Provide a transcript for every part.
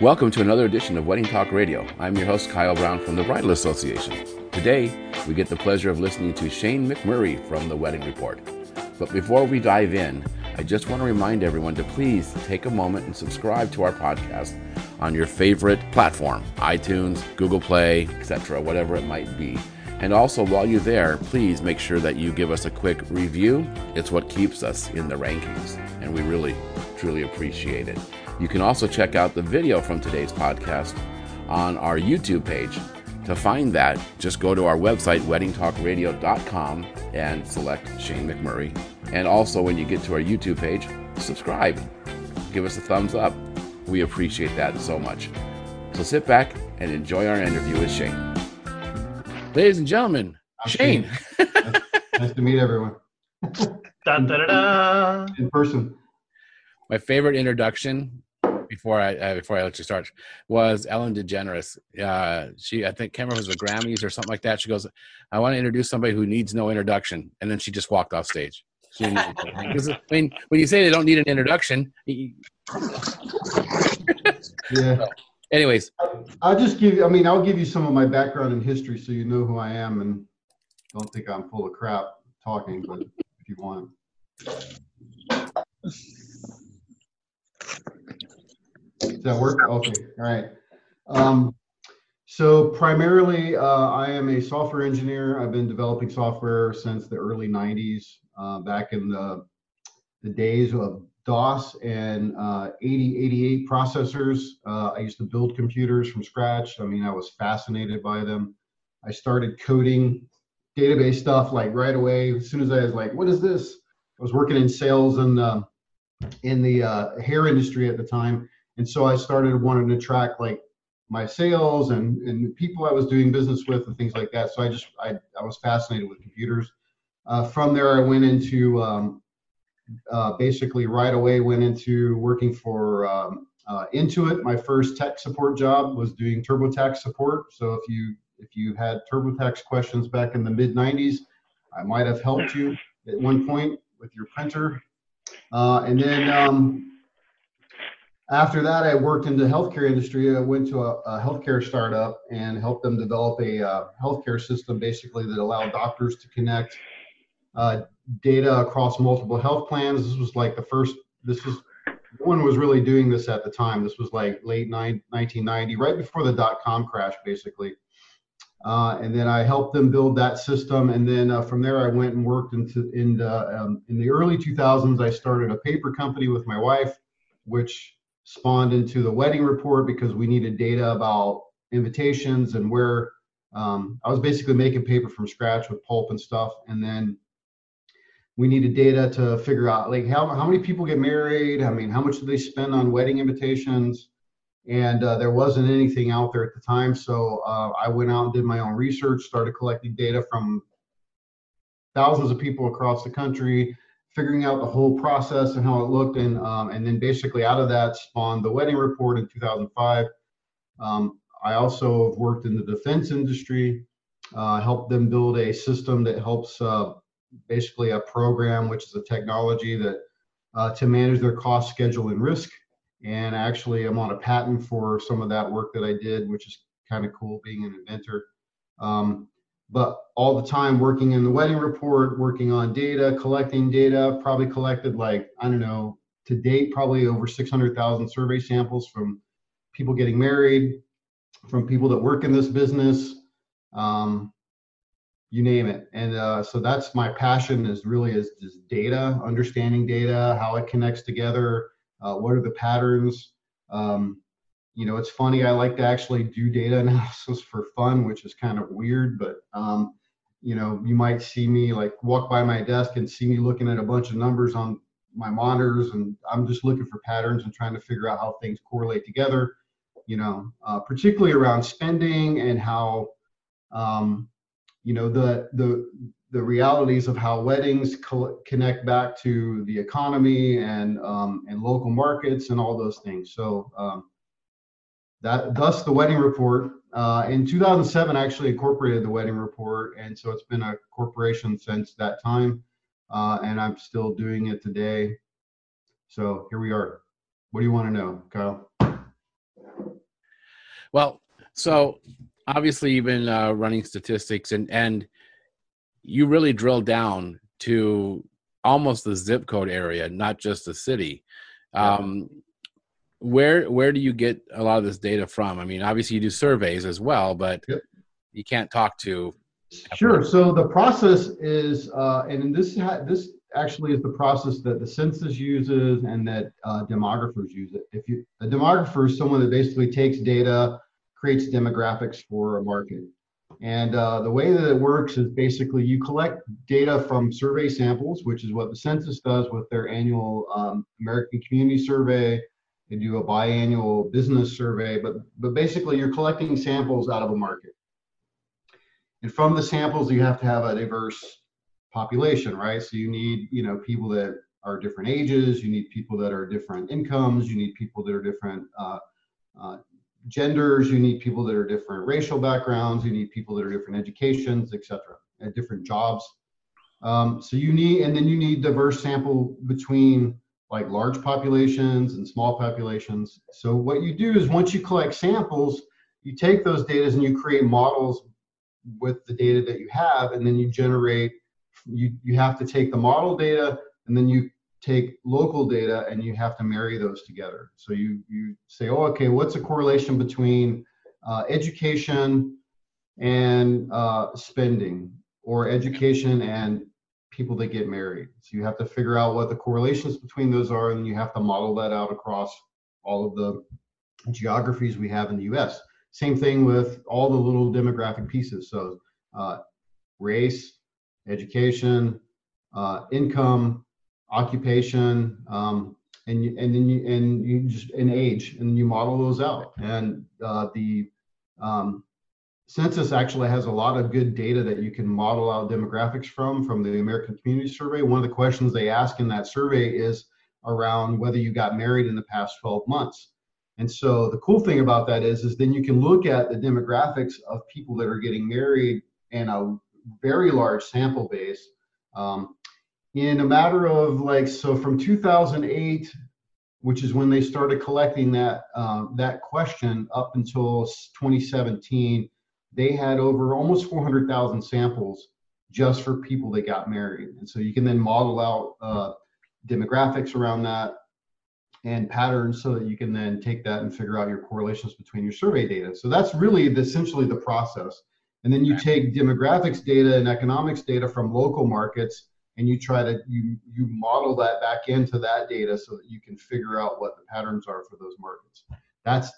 Welcome to another edition of Wedding Talk Radio. I'm your host, Kyle Brown from the Bridal Association. Today, we get the pleasure of listening to Shane McMurray from the Wedding Report. But before we dive in, I just want to remind everyone to please take a moment and subscribe to our podcast on your favorite platform iTunes, Google Play, etc., whatever it might be. And also, while you're there, please make sure that you give us a quick review. It's what keeps us in the rankings, and we really, truly appreciate it. You can also check out the video from today's podcast on our YouTube page. To find that, just go to our website, weddingtalkradio.com, and select Shane McMurray. And also, when you get to our YouTube page, subscribe. Give us a thumbs up. We appreciate that so much. So sit back and enjoy our interview with Shane. Ladies and gentlemen, I'm Shane. nice, nice to meet everyone Da, da, da, da. in person. My favorite introduction before I uh, before I let you start was Ellen DeGeneres. Uh, she I think remember was the Grammys or something like that. She goes, "I want to introduce somebody who needs no introduction," and then she just walked off stage. She didn't need I mean, when you say they don't need an introduction, Yeah, anyways, I'll just give you. I mean, I'll give you some of my background and history so you know who I am and don't think I'm full of crap talking. But if you want, does that work? Okay, all right. Um, so primarily, uh, I am a software engineer. I've been developing software since the early '90s, uh, back in the the days of DOS and uh, 8088 processors. Uh, I used to build computers from scratch. I mean, I was fascinated by them. I started coding database stuff like right away. As soon as I was like, "What is this?" I was working in sales and uh, in the uh, hair industry at the time, and so I started wanting to track like my sales and and people I was doing business with and things like that. So I just I I was fascinated with computers. Uh, from there, I went into um, uh, basically right away went into working for um, uh, Intuit. My first tech support job was doing TurboTax support. So if you if you had TurboTax questions back in the mid 90s, I might have helped you at one point with your printer. Uh, and then um, after that, I worked in the healthcare industry. I went to a, a healthcare startup and helped them develop a uh, healthcare system basically that allowed doctors to connect uh, data across multiple health plans. This was like the first, this was, no one was really doing this at the time. This was like late nine, 1990, right before the dot com crash, basically. Uh, and then I helped them build that system. And then uh, from there, I went and worked into in um, in the early 2000s. I started a paper company with my wife, which spawned into the wedding report because we needed data about invitations and where um, I was basically making paper from scratch with pulp and stuff. And then we needed data to figure out like how, how many people get married? I mean how much do they spend on wedding invitations? And uh, there wasn't anything out there at the time. So uh, i went out and did my own research started collecting data from thousands of people across the country figuring out the whole process and how it looked and um, and then basically out of that spawned the wedding report in 2005 um, i also have worked in the defense industry uh, helped them build a system that helps uh, basically a program, which is a technology that uh, to manage their cost, schedule, and risk. And actually, I'm on a patent for some of that work that I did, which is kind of cool being an inventor. Um, but all the time working in the wedding report, working on data, collecting data, probably collected like, I don't know, to date, probably over 600,000 survey samples from people getting married, from people that work in this business. Um, you name it and uh, so that's my passion is really is, is data understanding data how it connects together uh, what are the patterns um, you know it's funny i like to actually do data analysis for fun which is kind of weird but um, you know you might see me like walk by my desk and see me looking at a bunch of numbers on my monitors and i'm just looking for patterns and trying to figure out how things correlate together you know uh, particularly around spending and how um, you know the the the realities of how weddings co- connect back to the economy and um, and local markets and all those things. So um, that thus the wedding report. Uh, in 2007, I actually incorporated the wedding report, and so it's been a corporation since that time, uh, and I'm still doing it today. So here we are. What do you want to know, Kyle? Well, so obviously you've been uh, running statistics and and you really drill down to almost the zip code area, not just the city. Um, where where do you get a lot of this data from? I mean, obviously you do surveys as well, but Yep. you can't talk to. Sure. So the process is, uh, and this ha- this actually is the process that the census uses and that uh, demographers use it. If you a demographer is someone that basically takes data, creates demographics for a market, and uh, the way that it works is basically you collect data from survey samples, which is what the census does with their annual um, American Community Survey. They do a biannual business survey, but but basically you're collecting samples out of a market. And from the samples, you have to have a diverse population, right? So you need, you know, people that are different ages, you need people that are different incomes, you need people that are different uh, uh, genders, you need people that are different racial backgrounds, you need people that are different educations, et cetera, and different jobs. Um, so you need, and then you need diverse sample between like large populations and small populations. So what you do is once you collect samples, you take those data and you create models with the data that you have, and then you generate. You you have to take the model data, and then you take local data, and you have to marry those together. So you you say, oh, okay, what's the correlation between uh, education and uh, spending, or education and people that get married? So you have to figure out what the correlations between those are, and you have to model that out across all of the geographies we have in the U.S. Same thing with all the little demographic pieces. So uh, race, education, uh, income, occupation, um, and you, and then you and you just and age, and you model those out. And uh, the um, census actually has a lot of good data that you can model out demographics from from the American Community Survey. One of the questions they ask in that survey is around whether you got married in the past 12 months. And so the cool thing about that is, is then you can look at the demographics of people that are getting married in a very large sample base. Um, in a matter of like, so from 2008, which is when they started collecting that um, that question, up until 2017, they had over almost 400,000 samples just for people that got married. And so you can then model out uh, demographics around that and patterns so that you can then take that and figure out your correlations between your survey data. So that's really the, essentially the process. And then you take demographics data and economics data from local markets and you try to you you model that back into that data so that you can figure out what the patterns are for those markets. That's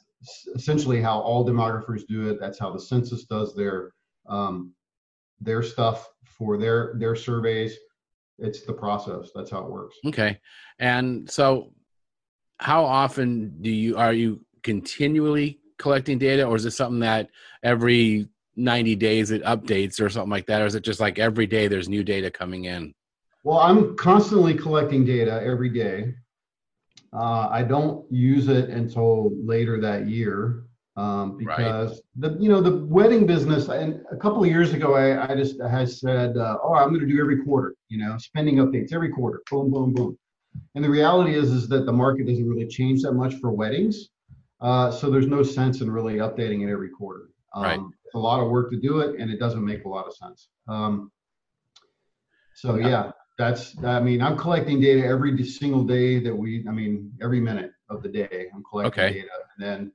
essentially how all demographers do it. That's how the census does their um, their stuff for their their surveys. It's the process. That's how it works. Okay, and so how often do you are you continually collecting data, or is it something that every 90 days it updates or something like that, or is it just like every day there's new data coming in? Well, I'm constantly collecting data every day. Uh, I don't use it until later that year um, because right. the you know the wedding business. And a couple of years ago, I, I just I said, uh, oh, I'm going to do every quarter. You know, spending updates every quarter. Boom, boom, boom. And the reality is is that the market doesn't really change that much for weddings. Uh, so there's no sense in really updating it every quarter. Um, right. It's a lot of work to do it, and it doesn't make a lot of sense. Um, so yeah, that's i mean i'm collecting data every single day that we i mean every minute of the day i'm collecting okay. data and then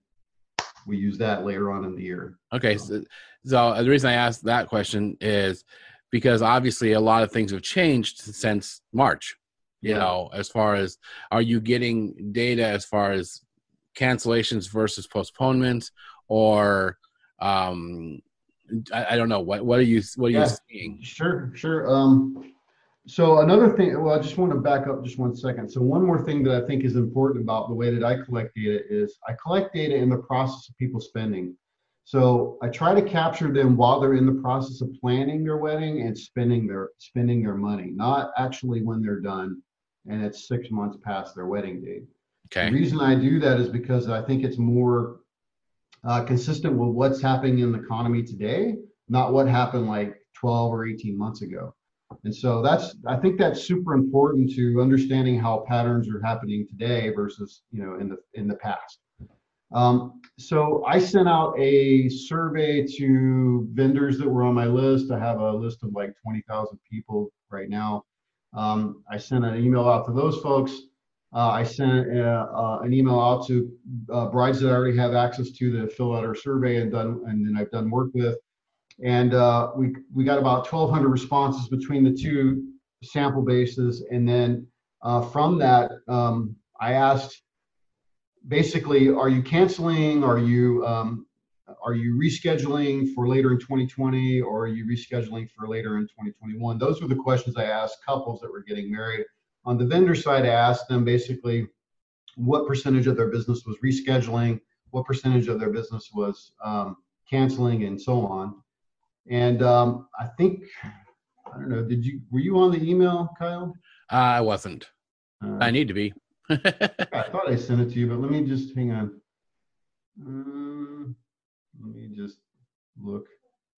we use that later on in the year okay so, so the reason i asked that question is because obviously a lot of things have changed since march you yeah. know as far as are you getting data as far as cancellations versus postponements or um I, I, don't know what what are you what are yeah, you seeing sure sure um so another thing, well, I just want to back up just one second. So one more thing that I think is important about the way that I collect data is I collect data in the process of people spending. So I try to capture them while they're in the process of planning their wedding and spending their spending their money, not actually when they're done and it's six months past their wedding date. Okay. The reason I do that is because I think it's more uh, consistent with what's happening in the economy today, not what happened like 12 or 18 months ago. And so that's I think that's super important to understanding how patterns are happening today versus you know in the in the past. Um, so I sent out a survey to vendors that were on my list. I have a list of like 20,000 people right now. Um, I sent an email out to those folks. Uh, I sent a, uh, an email out to uh, brides that I already have access to that fill out our survey and done, and then I've done work with. And uh, we we got about 1,200 responses between the two sample bases, and then uh, from that, um, I asked basically, are you canceling? Are you um, are you rescheduling for later in 2020 or are you rescheduling for later in 2021? Those were the questions I asked couples that were getting married. On the vendor side, I asked them basically what percentage of their business was rescheduling, what percentage of their business was um, canceling, and so on. And um, I think I don't know. Did you were you on the email, Kyle? Uh, I wasn't. Uh, I need to be. I thought I sent it to you, but let me just hang on. Um, let me just look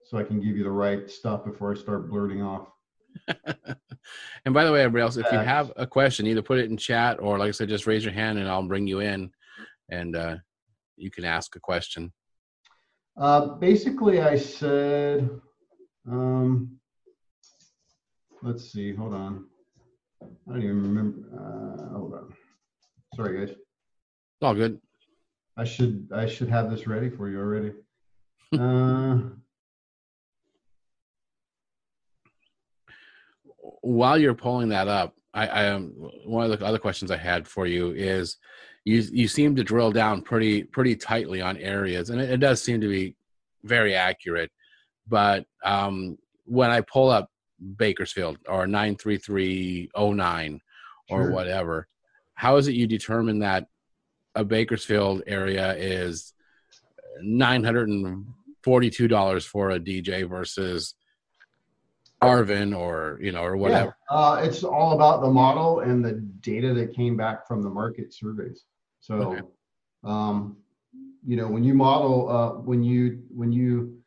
so I can give you the right stuff before I start blurting off. and by the way, everybody else, if you have a question, either put it in chat or, like I said, just raise your hand and I'll bring you in and uh, you can ask a question. Uh, basically, I said, um, let's see, hold on. I don't even remember. Uh, hold on. Sorry, guys. All good. I should I should have this ready for you already. Uh, While you're pulling that up, I, I um, one of the other questions I had for you is you you seem to drill down pretty pretty tightly on areas, and it, it does seem to be very accurate. But um, when I pull up Bakersfield or nine three three oh nine or sure. whatever, how is it you determine that a Bakersfield area is nine hundred and forty-two dollars for a DJ versus Arvin or you know or whatever? Yeah. Uh, it's all about the model and the data that came back from the market surveys. So, okay. um, you know, when you model, uh, when you when you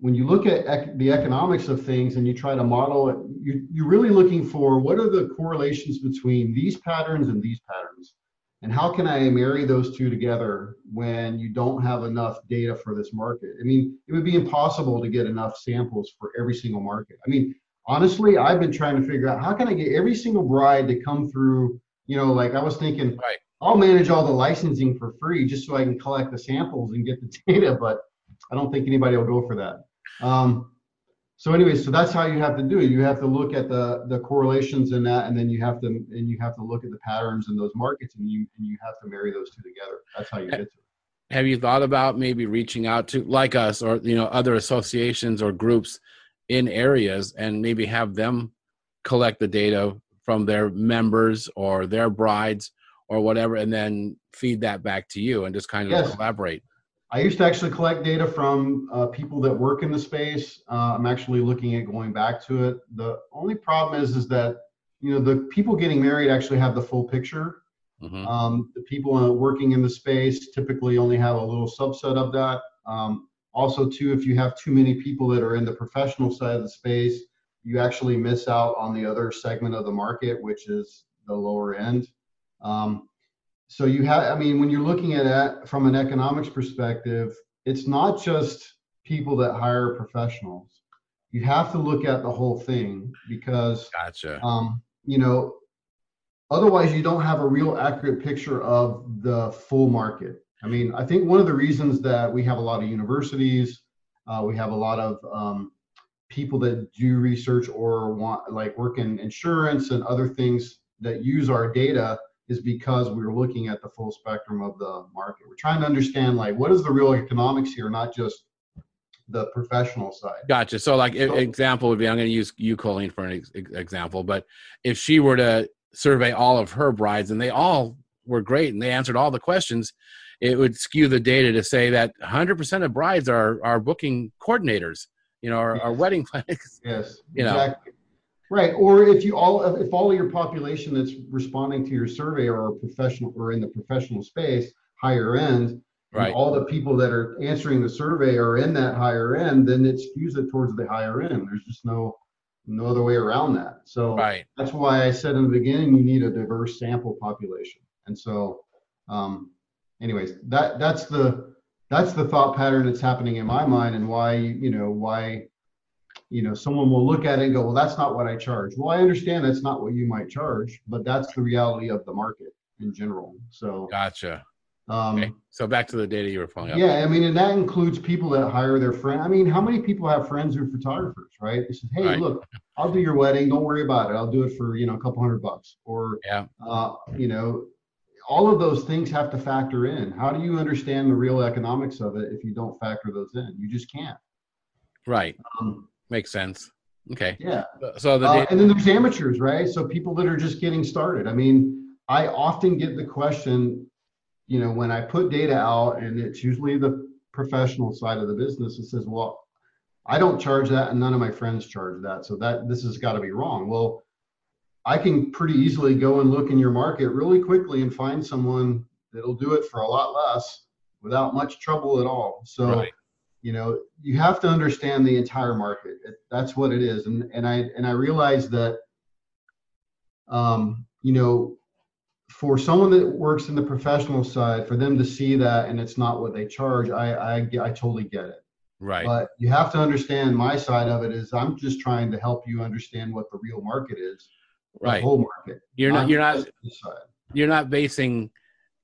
when you look at ec- the economics of things and you try to model it, you, you're really looking for what are the correlations between these patterns and these patterns. And how can I marry those two together when you don't have enough data for this market? I mean, it would be impossible to get enough samples for every single market. I mean, honestly, I've been trying to figure out how can I get every single bride to come through, you know, like I was thinking, right. I'll manage all the licensing for free just so I can collect the samples and get the data, but I don't think anybody will go for that. Um, so anyway, so that's how you have to do it. You have to look at the the correlations in that, and then you have to and you have to look at the patterns in those markets, and you and you have to marry those two together. That's how you get to it. Have you thought about maybe reaching out to like us or you know other associations or groups in areas and maybe have them collect the data from their members or their brides or whatever, and then feed that back to you and just kind of yes. collaborate? I used to actually collect data from uh, people that work in the space. Uh, I'm actually looking at going back to it. The only problem is, is that you know the people getting married actually have the full picture. Mm-hmm. Um, the people uh, working in the space typically only have a little subset of that. Um, also, too, if you have too many people that are in the professional side of the space, you actually miss out on the other segment of the market, which is the lower end. Um, so you have i mean when you're looking at it from an economics perspective it's not just people that hire professionals. You have to look at the whole thing because gotcha. um, you know otherwise you don't have a real accurate picture of the full market. I mean i think one of the reasons that we have a lot of universities uh, we have a lot of um, people that do research or want like work in insurance and other things that use our data is because we are looking at the full spectrum of the market. We're trying to understand like what is the real economics here, not just the professional side. Gotcha. So like so, example would be I'm going to use you Colleen for an ex- example, but if she were to survey all of her brides and they all were great and they answered all the questions, it would skew the data to say that 100% of brides are are booking coordinators, you know, are, are wedding planners. Yes, you exactly. Right. Or if you all if all of your population that's responding to your survey are professional or in the professional space, higher end, right. all the people that are answering the survey are in that higher end, then it skews it towards the higher end. There's just no no other way around that. So right. that's why I said in the beginning you need a diverse sample population. And so um, anyways, that that's the that's the thought pattern that's happening in my mind and why you know why you know someone will look at it and go well that's not what i charge well i understand that's not what you might charge but that's the reality of the market in general so Gotcha. um Okay. So back to the data you were pulling up. yeah i mean and that includes people that hire their friend i mean how many people have friends who are photographers right they say hey Right. look i'll do your wedding don't worry about it i'll do it for you know a couple hundred bucks or Yeah. uh you know all of those things have to factor in how do you understand the real economics of it if you don't factor those in you just can't Right. um, Makes sense. Okay. yeah So the Uh, and then there's amateurs, right? So people that are just getting started. I mean, I often get the question, you know, when I put data out, and it's usually the professional side of the business. It says, "Well, I don't charge that, and none of my friends charge that, so that this has got to be wrong." Well, I can pretty easily go and look in your market really quickly and find someone that'll do it for a lot less without much trouble at all. So Right. You know you have to understand the entire market that's what it is and and i and i realize that um you know for someone that works in the professional side for them to see that and it's not what they charge i i, I totally get it Right. but you have to understand my side of it is i'm just trying to help you understand what the real market is the Right. whole market You're not. You're not. just this side. You're not basing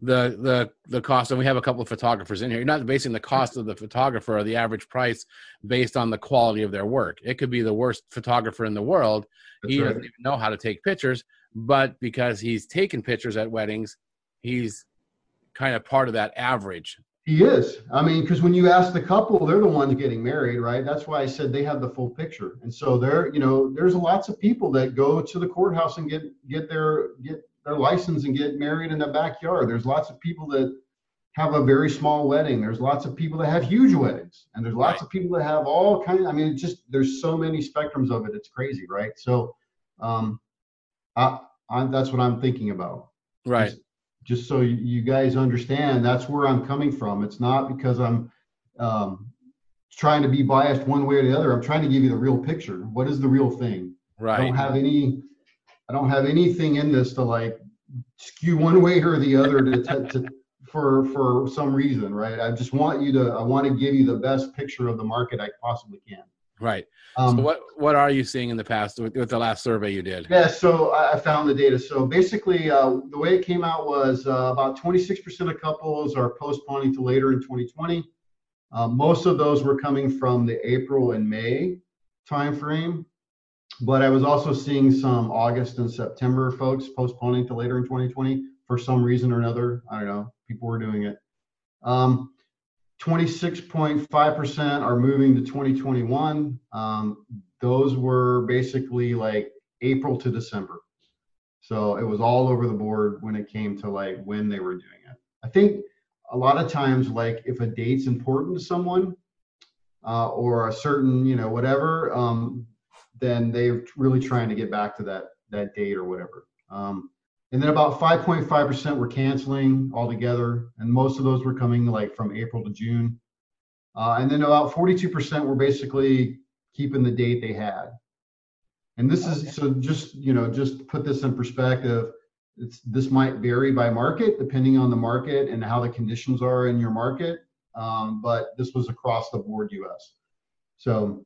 the the the cost. And we have a couple of photographers in here. You're not basing the cost of the photographer or the average price based on the quality of their work. It could be the worst photographer in the world. That's he right. doesn't even know how to take pictures, but because he's taken pictures at weddings, he's kind of part of that average. He is. I mean, because when you ask the couple, they're the ones getting married, right? That's why I said they have the full picture. And so there, you know, there's lots of people that go to the courthouse and get get their get their license and get married in the backyard. There's lots of people that have a very small wedding. There's lots of people that have huge weddings, and there's lots Right. of people that have all kinds. I mean, it's just there's so many spectrums of it. It's crazy, right? So, um, I, I that's what I'm thinking about Right. just, just so you, you guys understand that's where i'm coming from it's not because i'm um, trying to be biased one way or the other i'm trying to give you the real picture what is the real thing Right. i don't have any i don't have anything in this to like skew one way or the other to, to, to for for some reason right i just want you to i want to give you the best picture of the market i possibly can Right. um, so what what are you seeing in the past with, with the last survey you did? Yeah, so I found the data. So basically, uh, the way it came out was uh, about 26% of couples are postponing to later in 2020. Uh, most of those were coming from the April and May timeframe, but I was also seeing some August and September folks postponing to later in 2020 for some reason or another. I don't know. People were doing it. Um, 26.5% are moving to 2021. Um, those were basically like April to December. So it was all over the board when it came to like when they were doing it. I think a lot of times, like if a date's important to someone uh, or a certain, you know, whatever, um, then they're really trying to get back to that that date or whatever. Um, and then about 5.5% were canceling altogether, and most of those were coming like from April to June. Uh, and then about 42% were basically keeping the date they had. And this Okay. is so just you know just put this in perspective. It's this might vary by market depending on the market and how the conditions are in your market. Um, but this was across the board U.S. So,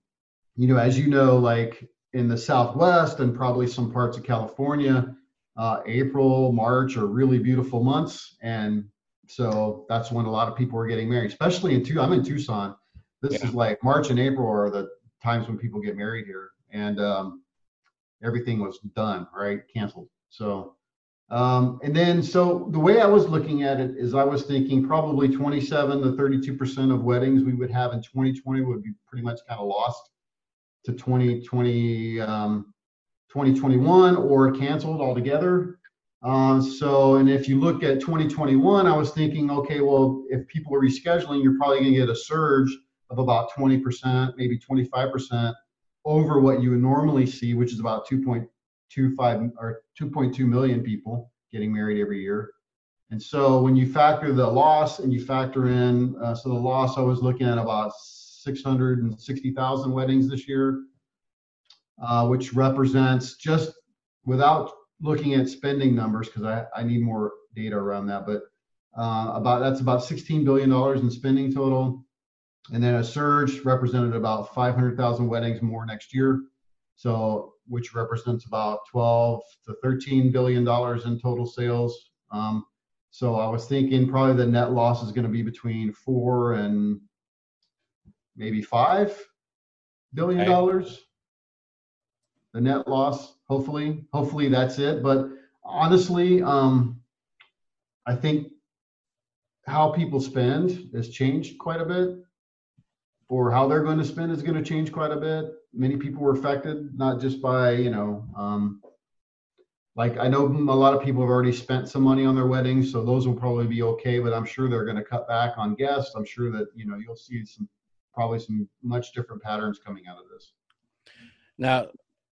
you know, as you know, like in the Southwest and probably some parts of California, uh, April, March are really beautiful months, and so that's when a lot of people are getting married. Especially in two, I'm in Tucson. This Yeah. is like March and April are the times when people get married here, and um, everything was done, right? Canceled. So, um, and then so the way I was looking at it is I was thinking probably 27 to 32 percent of weddings we would have in 2020 would be pretty much kind of lost to 2020, um, 2021 or canceled altogether. Uh, so, and if you look at 2021, I was thinking, okay, well, if people are rescheduling, you're probably going to get a surge of about 20%, maybe 25% over what you would normally see, which is about 2.25 or 2.2 million people getting married every year. And so when you factor the loss and you factor in, uh, so the loss, I was looking at about 660,000 weddings this year, uh, which represents just without looking at spending numbers, because I, I need more data around that, but uh, about that's about 16 billion dollars in spending total, and then a surge represented about 500,000 weddings more next year. So which represents about 12 to 13 billion dollars in total sales. Um, so I was thinking probably the net loss is going to be between four and maybe five billion dollars. The net loss, hopefully, hopefully that's it. But honestly, um, I think how people spend has changed quite a bit, or how they're going to spend is going to change quite a bit. Many people were affected, not just by you know, um, like I know a lot of people have already spent some money on their weddings, so those will probably be okay. But I'm sure they're going to cut back on guests. I'm sure that you know you'll see some probably some much different patterns coming out of this. Now,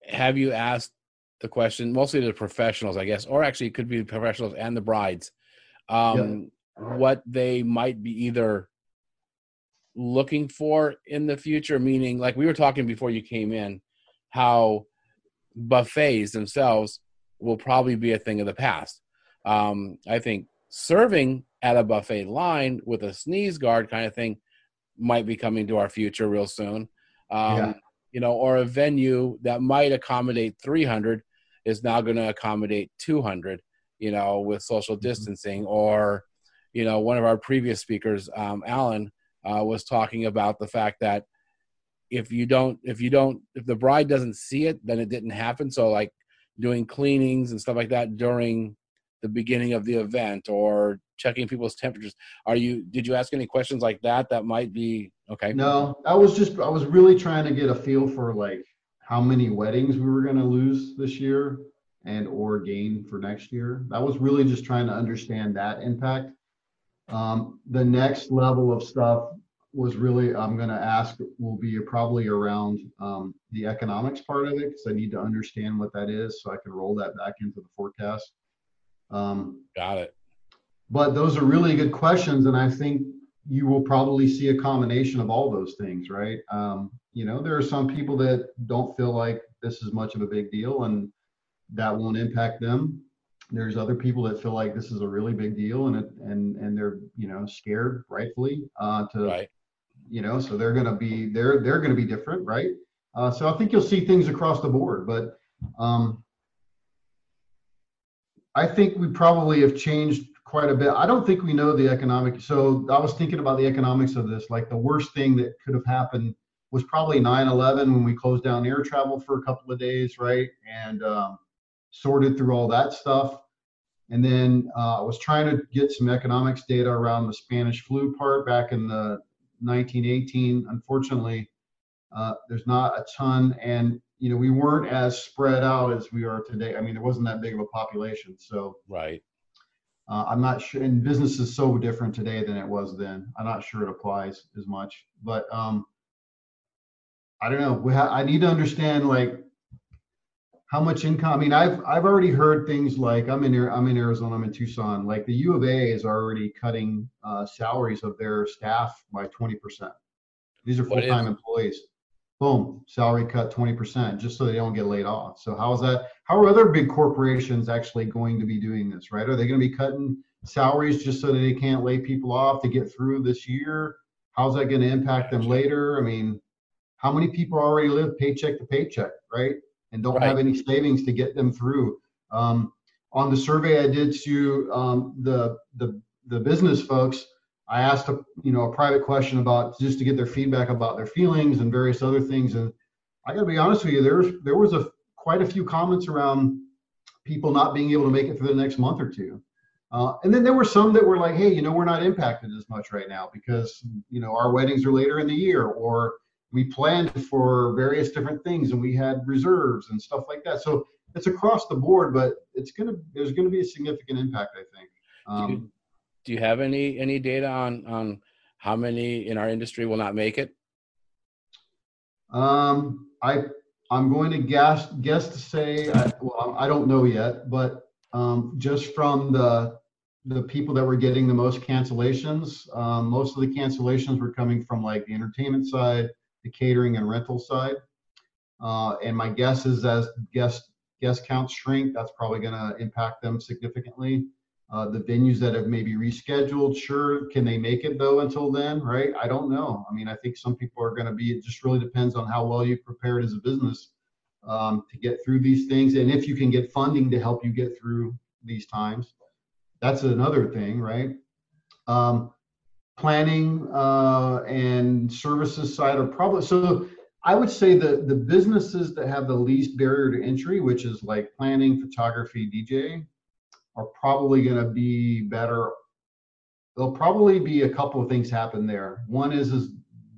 have you asked the question mostly to the professionals, I guess, or actually it could be the professionals and the brides, um, what they might be either looking for in the future? Meaning, like we were talking before you came in, how buffets themselves will probably be a thing of the past. Um, I think serving at a buffet line with a sneeze guard kind of thing might be coming to our future real soon. Um, Yeah. You know, or a venue that might accommodate 300 is now going to accommodate 200. You know, with social distancing, or you know, one of our previous speakers, um, Alan, uh, was talking about the fact that if you don't, if you don't, if the bride doesn't see it, then it didn't happen. So, like doing cleanings and stuff like that during the beginning of the event, or checking people's temperatures. Are you? Did you ask any questions like that? That might be okay. No, I was just I was really trying to get a feel for like how many weddings we were going to lose this year and or gain for next year. That was really just trying to understand that impact. Um, the next level of stuff was really I'm going to ask will be probably around um, the economics part of it because I need to understand what that is so I can roll that back into the forecast. Um, Got it. But those are really good questions, and I think you will probably see a combination of all those things, right? Um, you know, there are some people that don't feel like this is much of a big deal, and that won't impact them. There's other people that feel like this is a really big deal, and it, and and they're you know scared, rightfully, uh, to Right. you know, so they're going to be they're they're going to be different, right? Uh, so I think you'll see things across the board, but um, I think we probably have changed quite a bit. I don't think we know the economic. So I was thinking about the economics of this. Like the worst thing that could have happened was probably 9/11 when we closed down air travel for a couple of days, right? And um, sorted through all that stuff. And then uh, I was trying to get some economics data around the Spanish flu part back in the 1918. Unfortunately, uh, there's not a ton, and you know we weren't as spread out as we are today. I mean, there wasn't that big of a population, so Right. Uh, I'm not sure. And business is so different today than it was then. I'm not sure it applies as much, but um, I don't know. We ha- I need to understand like how much income. I mean, I've I've already heard things like I'm in I'm in Arizona. I'm in Tucson. Like the U of A is already cutting uh, salaries of their staff by 20 percent. These are full time employees. Boom, salary cut 20 percent just so they don't get laid off. So how is that? How are other big corporations actually going to be doing this? Right? Are they going to be cutting salaries just so that they can't lay people off to get through this year? How's that going to impact them later? I mean, how many people already live paycheck to paycheck, right? And don't have any savings to get them through. Um, on the survey I did to um, the, the the business folks, I asked a you know a private question about just to get their feedback about their feelings and various other things. And I got to be honest with you, there was there was a quite a few comments around people not being able to make it through the next month or two. Uh, and then there were some that were like, hey, you know, we're not impacted as much right now because you know our weddings are later in the year, or we planned for various different things and we had reserves and stuff like that. So it's across the board, but it's gonna there's gonna be a significant impact, I think. Um, Do you have any any data on on how many in our industry will not make it? Um, I I'm going to guess guess to say I, well I don't know yet, but um, just from the the people that were getting the most cancellations, um, most of the cancellations were coming from like the entertainment side, the catering and rental side. Uh, and my guess is as guest guest counts shrink, that's probably going to impact them significantly. Uh, the venues that have maybe rescheduled, sure, can they make it though until then, right? I don't know. I mean, I think some people are going to be. It just really depends on how well you prepared as a business um, to get through these things, and if you can get funding to help you get through these times. That's another thing, right? Um, planning uh, and services side are probably so. I would say that the businesses that have the least barrier to entry, which is like planning, photography, DJ, are probably going to be better. There'll probably be a couple of things happen there. One is is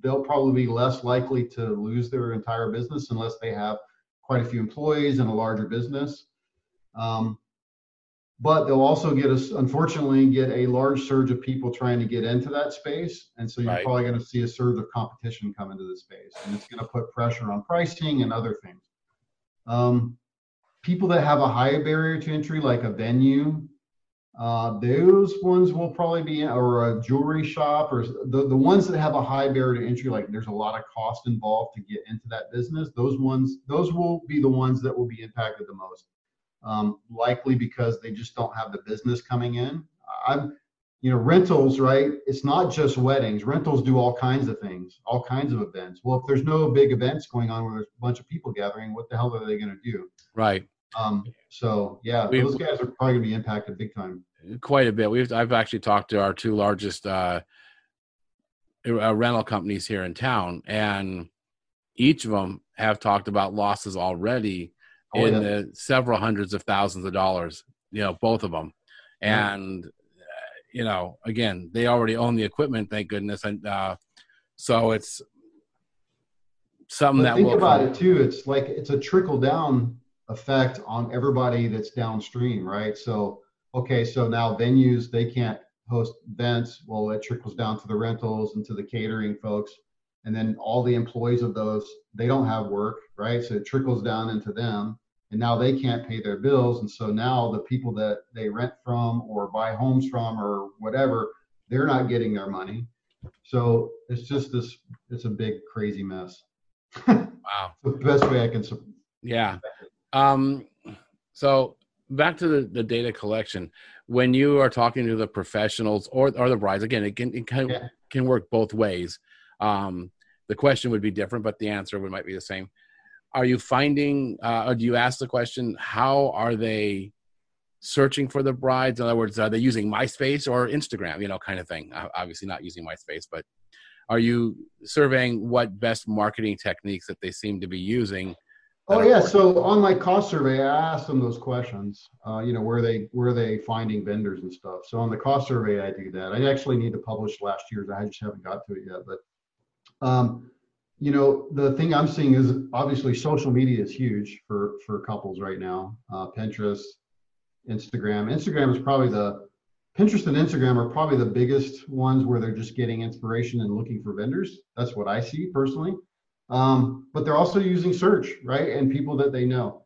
they'll probably be less likely to lose their entire business unless they have quite a few employees and a larger business. Um, but they'll also get us, unfortunately, get a large surge of people trying to get into that space. And so you're Right. probably going to see a surge of competition come into the space. And it's going to put pressure on pricing and other things. Um, people that have a high barrier to entry, like a venue, uh, those ones will probably be, or a jewelry shop, or the, the ones that have a high barrier to entry, like there's a lot of cost involved to get into that business. Those ones, those will be the ones that will be impacted the most um, likely because they just don't have the business coming in. I'm, you know, rentals, right? It's not just weddings. Rentals do all kinds of things, all kinds of events. Well, if there's no big events going on where there's a bunch of people gathering, what the hell are they going to do? Right. Um, so yeah, We- those guys are probably going to be impacted big time. Quite a bit. We've I've actually talked to our two largest uh, uh, rental companies here in town, and each of them have talked about losses already Oh, in yeah. the several hundreds of thousands of dollars. You know, both of them, and uh, you know, again, they already own the equipment, thank goodness, and uh, so it's something But that think will about it too. It's like it's a trickle down effect on everybody that's downstream, right? So okay, so now venues they can't host events. Well, it trickles down to the rentals and to the catering folks, and then all the employees of those they don't have work, right? So it trickles down into them, and now they can't pay their bills, and so now the people that they rent from or buy homes from or whatever, they're not getting their money. So it's just this. It's a big crazy mess. Wow. the best way I can. Yeah. Um, so back to the, the data collection. When you are talking to the professionals or, or the brides, again, it can, it can, Yeah. can work both ways. Um, the question would be different, but the answer would might be the same. Are you finding, uh, or do you ask the question, how are they searching for the brides? In other words, are they using MySpace or Instagram, you know, kind of thing? Obviously not using MySpace, but are you surveying what best marketing techniques that they seem to be using? Oh yeah. So on my cost survey, I asked them those questions. Uh, you know, where they where they finding vendors and stuff. So on the cost survey, I do that. I actually need to publish last year's. I just haven't got to it yet. But um, you know, the thing I'm seeing is obviously social media is huge for for couples right now. Uh, Pinterest, Instagram. Instagram is probably the Pinterest and Instagram are probably the biggest ones where they're just getting inspiration and looking for vendors. That's what I see personally. Um, but they're also using search, right? And people that they know.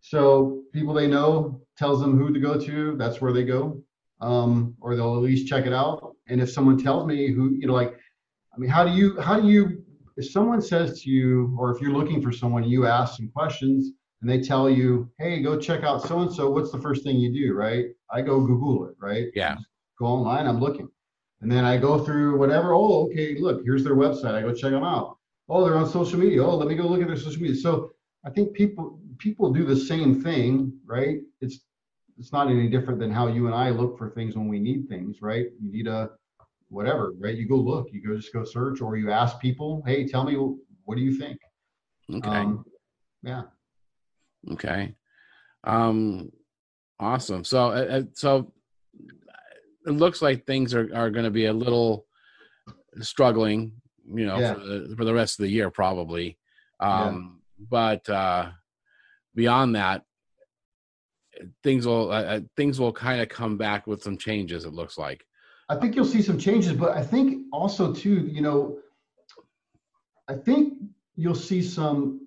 So people they know tells them who to go to. That's where they go, um, or they'll at least check it out. And if someone tells me who, you know, like, I mean, how do you, how do you, if someone says to you, or if you're looking for someone, you ask some questions and they tell you, hey, go check out so and so. What's the first thing you do, right? I go Google it, right? Yeah. Go online. I'm looking, and then I go through whatever. Oh, okay, look, here's their website. I go check them out. Oh, they're on social media. Oh, let me go look at their social media. So I think people people do the same thing, right? It's it's not any different than how you and I look for things when we need things, right? You need a whatever, right? You go look, you go just go search, or you ask people, hey, tell me what do you think? Okay. Um, yeah. Okay. Um, awesome. So, uh, uh, so it looks like things are, are going to be a little struggling, you know, Yeah. for, the, for the rest of the year, probably. Um, but, uh, beyond that, things will, uh, uh, things will kind of come back with some changes. It looks like. I think you'll see some changes, but I think also too, you know, I think you'll see some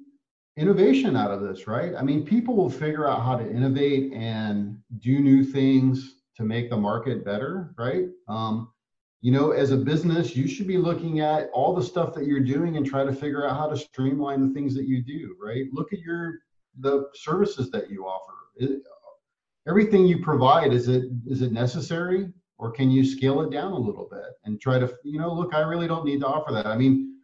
innovation out of this, right? I mean, people will figure out how to innovate and do new things to make the market better, right? Um, you know, as a business, you should be looking at all the stuff that you're doing and try to figure out how to streamline the things that you do, right? Look at your the services that you offer. It- everything you provide is it is it necessary? Or can you scale it down a little bit and try to you know look i really don't need to offer that. I mean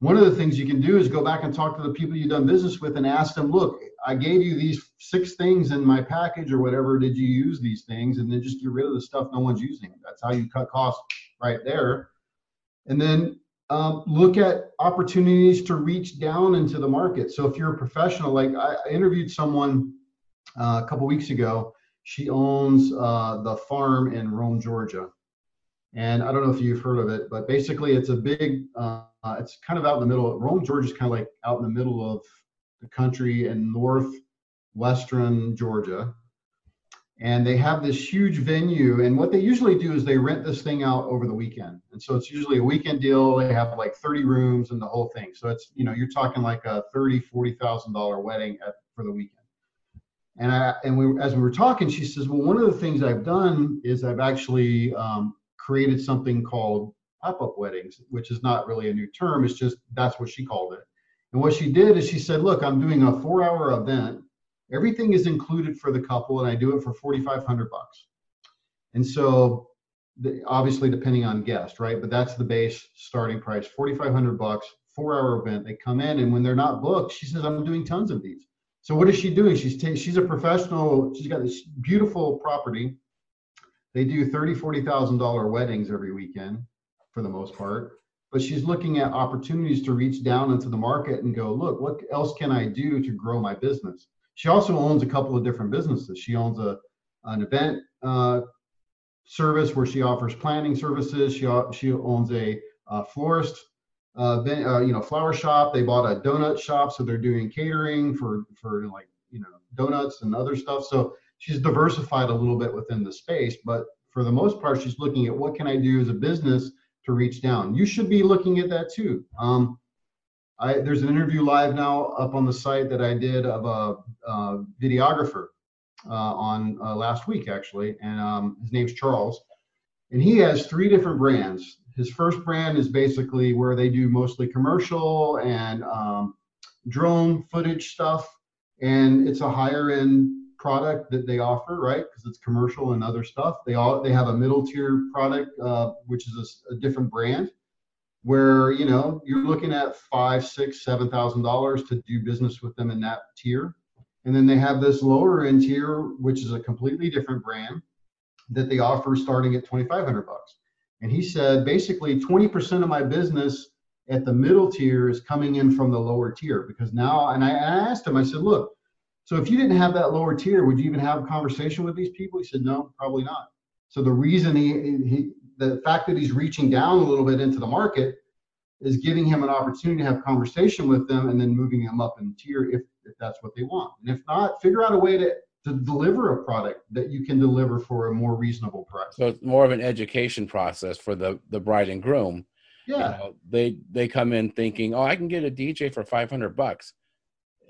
one of the things you can do is go back and talk to the people you've done business with and ask them look i gave you these six things in my package or whatever. Did you use these things? And then just get rid of the stuff no one's using. That's how you cut costs right there and then um, look at opportunities to reach down into the market so if you're a professional like i, I interviewed someone uh, a couple weeks ago she owns uh, the farm in Rome, Georgia. And I don't know if you've heard of it, but basically it's a big, uh, it's kind of out in the middle. Rome, Georgia is kind of like out in the middle of the country in northwestern Georgia. And they have this huge venue. And what they usually do is they rent this thing out over the weekend. And so it's usually a weekend deal. They have like 30 rooms and the whole thing. So it's, you know, you're talking like a 30, $40,000 wedding at, for the weekend. And I and we as we were talking, she says, well, one of the things I've done is I've actually um, created something called pop-up weddings, which is not really a new term. It's just that's what she called it. And what she did is she said, look, I'm doing a four-hour event. Everything is included for the couple, and I do it for 4,500 bucks. And so, the, obviously, depending on guest, right? But that's the base starting price, 4,500 bucks, four-hour event. They come in, and when they're not booked, she says, I'm doing tons of these. So what is she doing? She's ta- she's a professional. She's got this beautiful property. They do thirty, forty thousand dollar weddings every weekend, for the most part. But she's looking at opportunities to reach down into the market and go, look, what else can I do to grow my business? She also owns a couple of different businesses. She owns a an event uh, service where she offers planning services. She she owns a, a florist uh, then, uh, you know, flower shop. They bought a donut shop, so they're doing catering for for like you know donuts and other stuff. So she's diversified a little bit within the space, but for the most part, she's looking at what can I do as a business to reach down. You should be looking at that too. Um, I, there's an interview live now up on the site that I did of a, a videographer uh, on uh, last week actually, and um, his name's Charles, and he has three different brands his first brand is basically where they do mostly commercial and um, drone footage stuff, and it's a higher end product that they offer, right? Because it's commercial and other stuff. They all they have a middle tier product, uh, which is a, a, different brand, where you know you're looking at five, six, seven thousand dollars to do business with them in that tier, and then they have this lower end tier, which is a completely different brand that they offer starting at twenty five hundred bucks. And he said basically 20% of my business at the middle tier is coming in from the lower tier because now, and I, I asked him, I said, look, so if you didn't have that lower tier, would you even have a conversation with these people? He said, no, probably not. So the reason he, he the fact that he's reaching down a little bit into the market is giving him an opportunity to have conversation with them and then moving them up in tier if, if that's what they want. And if not, figure out a way to to deliver a product that you can deliver for a more reasonable price. So it's more of an education process for the the bride and groom. Yeah. You know, they they come in thinking, "Oh, I can get a DJ for 500 bucks."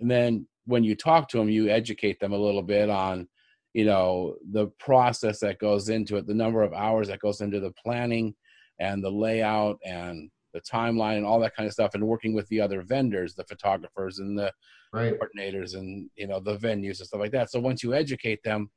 And then when you talk to them, you educate them a little bit on, you know, the process that goes into it, the number of hours that goes into the planning and the layout and the timeline and all that kind of stuff and working with the other vendors, the photographers and the right. coordinators and you know the venues and stuff like that. So once you educate them,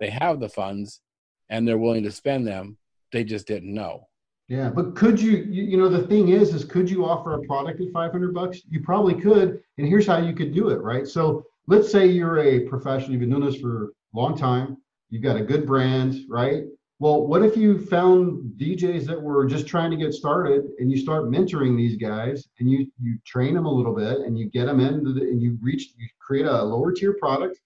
they have the funds and they're willing to spend them. They just didn't know. Yeah, but could you, you, you know, the thing is, is could you offer a product at 500 bucks? You probably could. And here's how you could do it, right? So let's say you're a professional, you've been doing this for long time, you've got a good brand, right? Well, what if you found DJs that were just trying to get started and you start mentoring these guys and you you train them a little bit and you get them in the, and you reach you create a lower tier product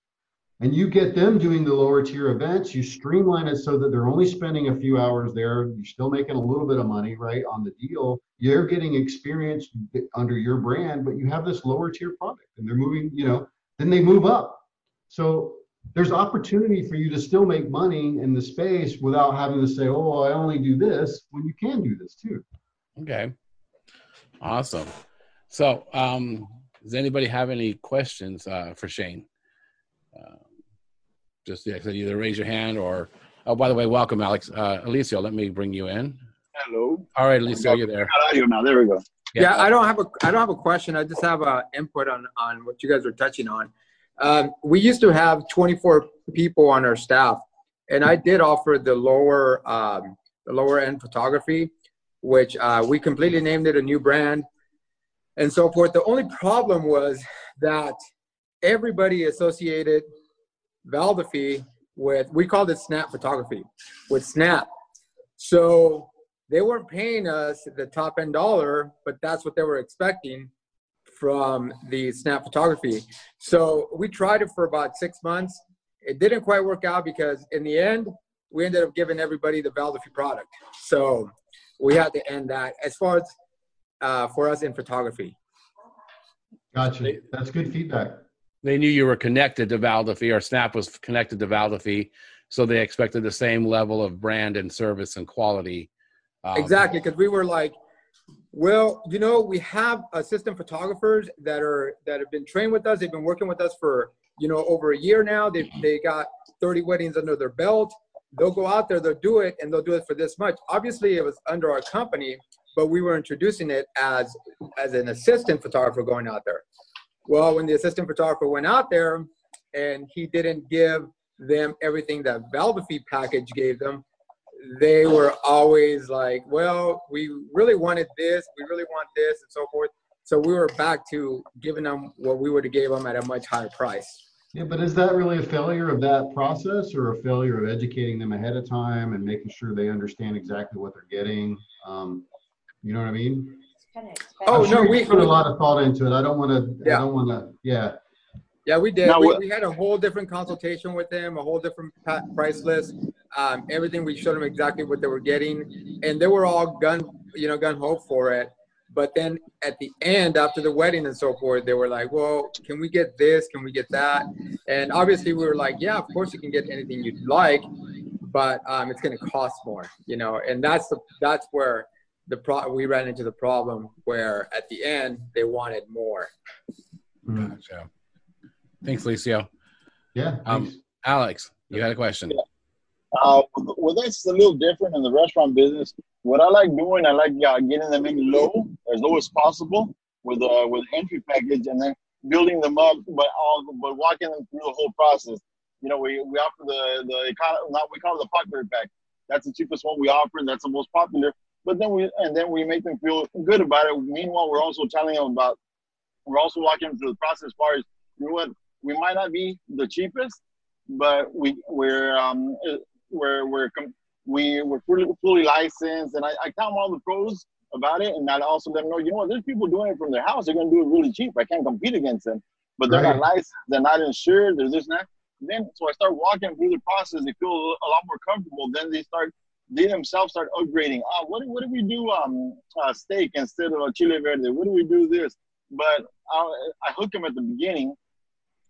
and you get them doing the lower tier events, you streamline it so that they're only spending a few hours there, you're still making a little bit of money, right, on the deal. You're getting experience under your brand, but you have this lower tier product and they're moving, you know, then they move up. So there's opportunity for you to still make money in the space without having to say, "Oh, I only do this," when you can do this too. Okay, awesome. So, um, does anybody have any questions uh, for Shane? Uh, just yeah, either raise your hand or. Oh, by the way, welcome, Alex. Uh, Alicio, let me bring you in. Hello. All right, Alicio, you're there. you now. There we go. Yeah. yeah, I don't have a I don't have a question. I just have a input on on what you guys are touching on. Um, we used to have 24 people on our staff, and I did offer the lower um, the lower end photography, which uh, we completely named it a new brand, and so forth. The only problem was that everybody associated Valdefi with we called it Snap Photography with Snap. So they weren't paying us the top end dollar, but that's what they were expecting from the snap photography. So we tried it for about six months. It didn't quite work out because in the end, we ended up giving everybody the Valdefi product. So we had to end that as far as uh, for us in photography. Gotcha. That's good feedback. They knew you were connected to Valdefi or Snap was connected to Valdefi. so they expected the same level of brand and service and quality. Um, exactly, because we were like, well, you know, we have assistant photographers that are that have been trained with us. They've been working with us for you know over a year now. They they got 30 weddings under their belt. They'll go out there, they'll do it, and they'll do it for this much. Obviously, it was under our company, but we were introducing it as as an assistant photographer going out there. Well, when the assistant photographer went out there and he didn't give them everything that Valdefy package gave them, they were always like, well, we really wanted this, we really want this, and so forth. So we were back to giving them what we would have gave them at a much higher price. Yeah, but is that really a failure of that process or a failure of educating them ahead of time and making sure they understand exactly what they're getting? Um, you know what I mean? Oh sure no, we put a lot of thought into it. I don't want to. Yeah. I don't want to. Yeah. Yeah, we did. we, we, had a whole different consultation with them, a whole different price list um, everything. We showed them exactly what they were getting, and they were all gun, you know, gun hope for it. But then at the end, after the wedding and so forth, they were like, "Well, can we get this? Can we get that?" And obviously, we were like, "Yeah, of course you can get anything you'd like, but um, it's going to cost more," you know. And that's the that's where the pro we ran into the problem where at the end they wanted more. Gotcha. Thanks, Licio. Yeah. Um, Alex, you had a question. Yeah. Uh, well, that's a little different in the restaurant business. What I like doing, I like uh, getting them in low, as low as possible, with uh, with entry package, and then building them up, but all but walking them through the whole process. You know, we, we offer the the economy, not we call it the popular pack. That's the cheapest one we offer, and that's the most popular. But then we and then we make them feel good about it. Meanwhile, we're also telling them about we're also walking them through the process. As far as you know, what we might not be the cheapest, but we we're um we're we're we we're fully fully licensed, and I, I tell them all the pros about it, and I also let them know, you know what, there's people doing it from their house. They're gonna do it really cheap. I can't compete against them, but they're right. not licensed, they're not insured, there's this and that. And then so I start walking through the process. They feel a lot more comfortable. Then they start they themselves start upgrading. Oh, what what do we do? Um, uh, steak instead of a chile verde. What do we do this? But I, I hook them at the beginning,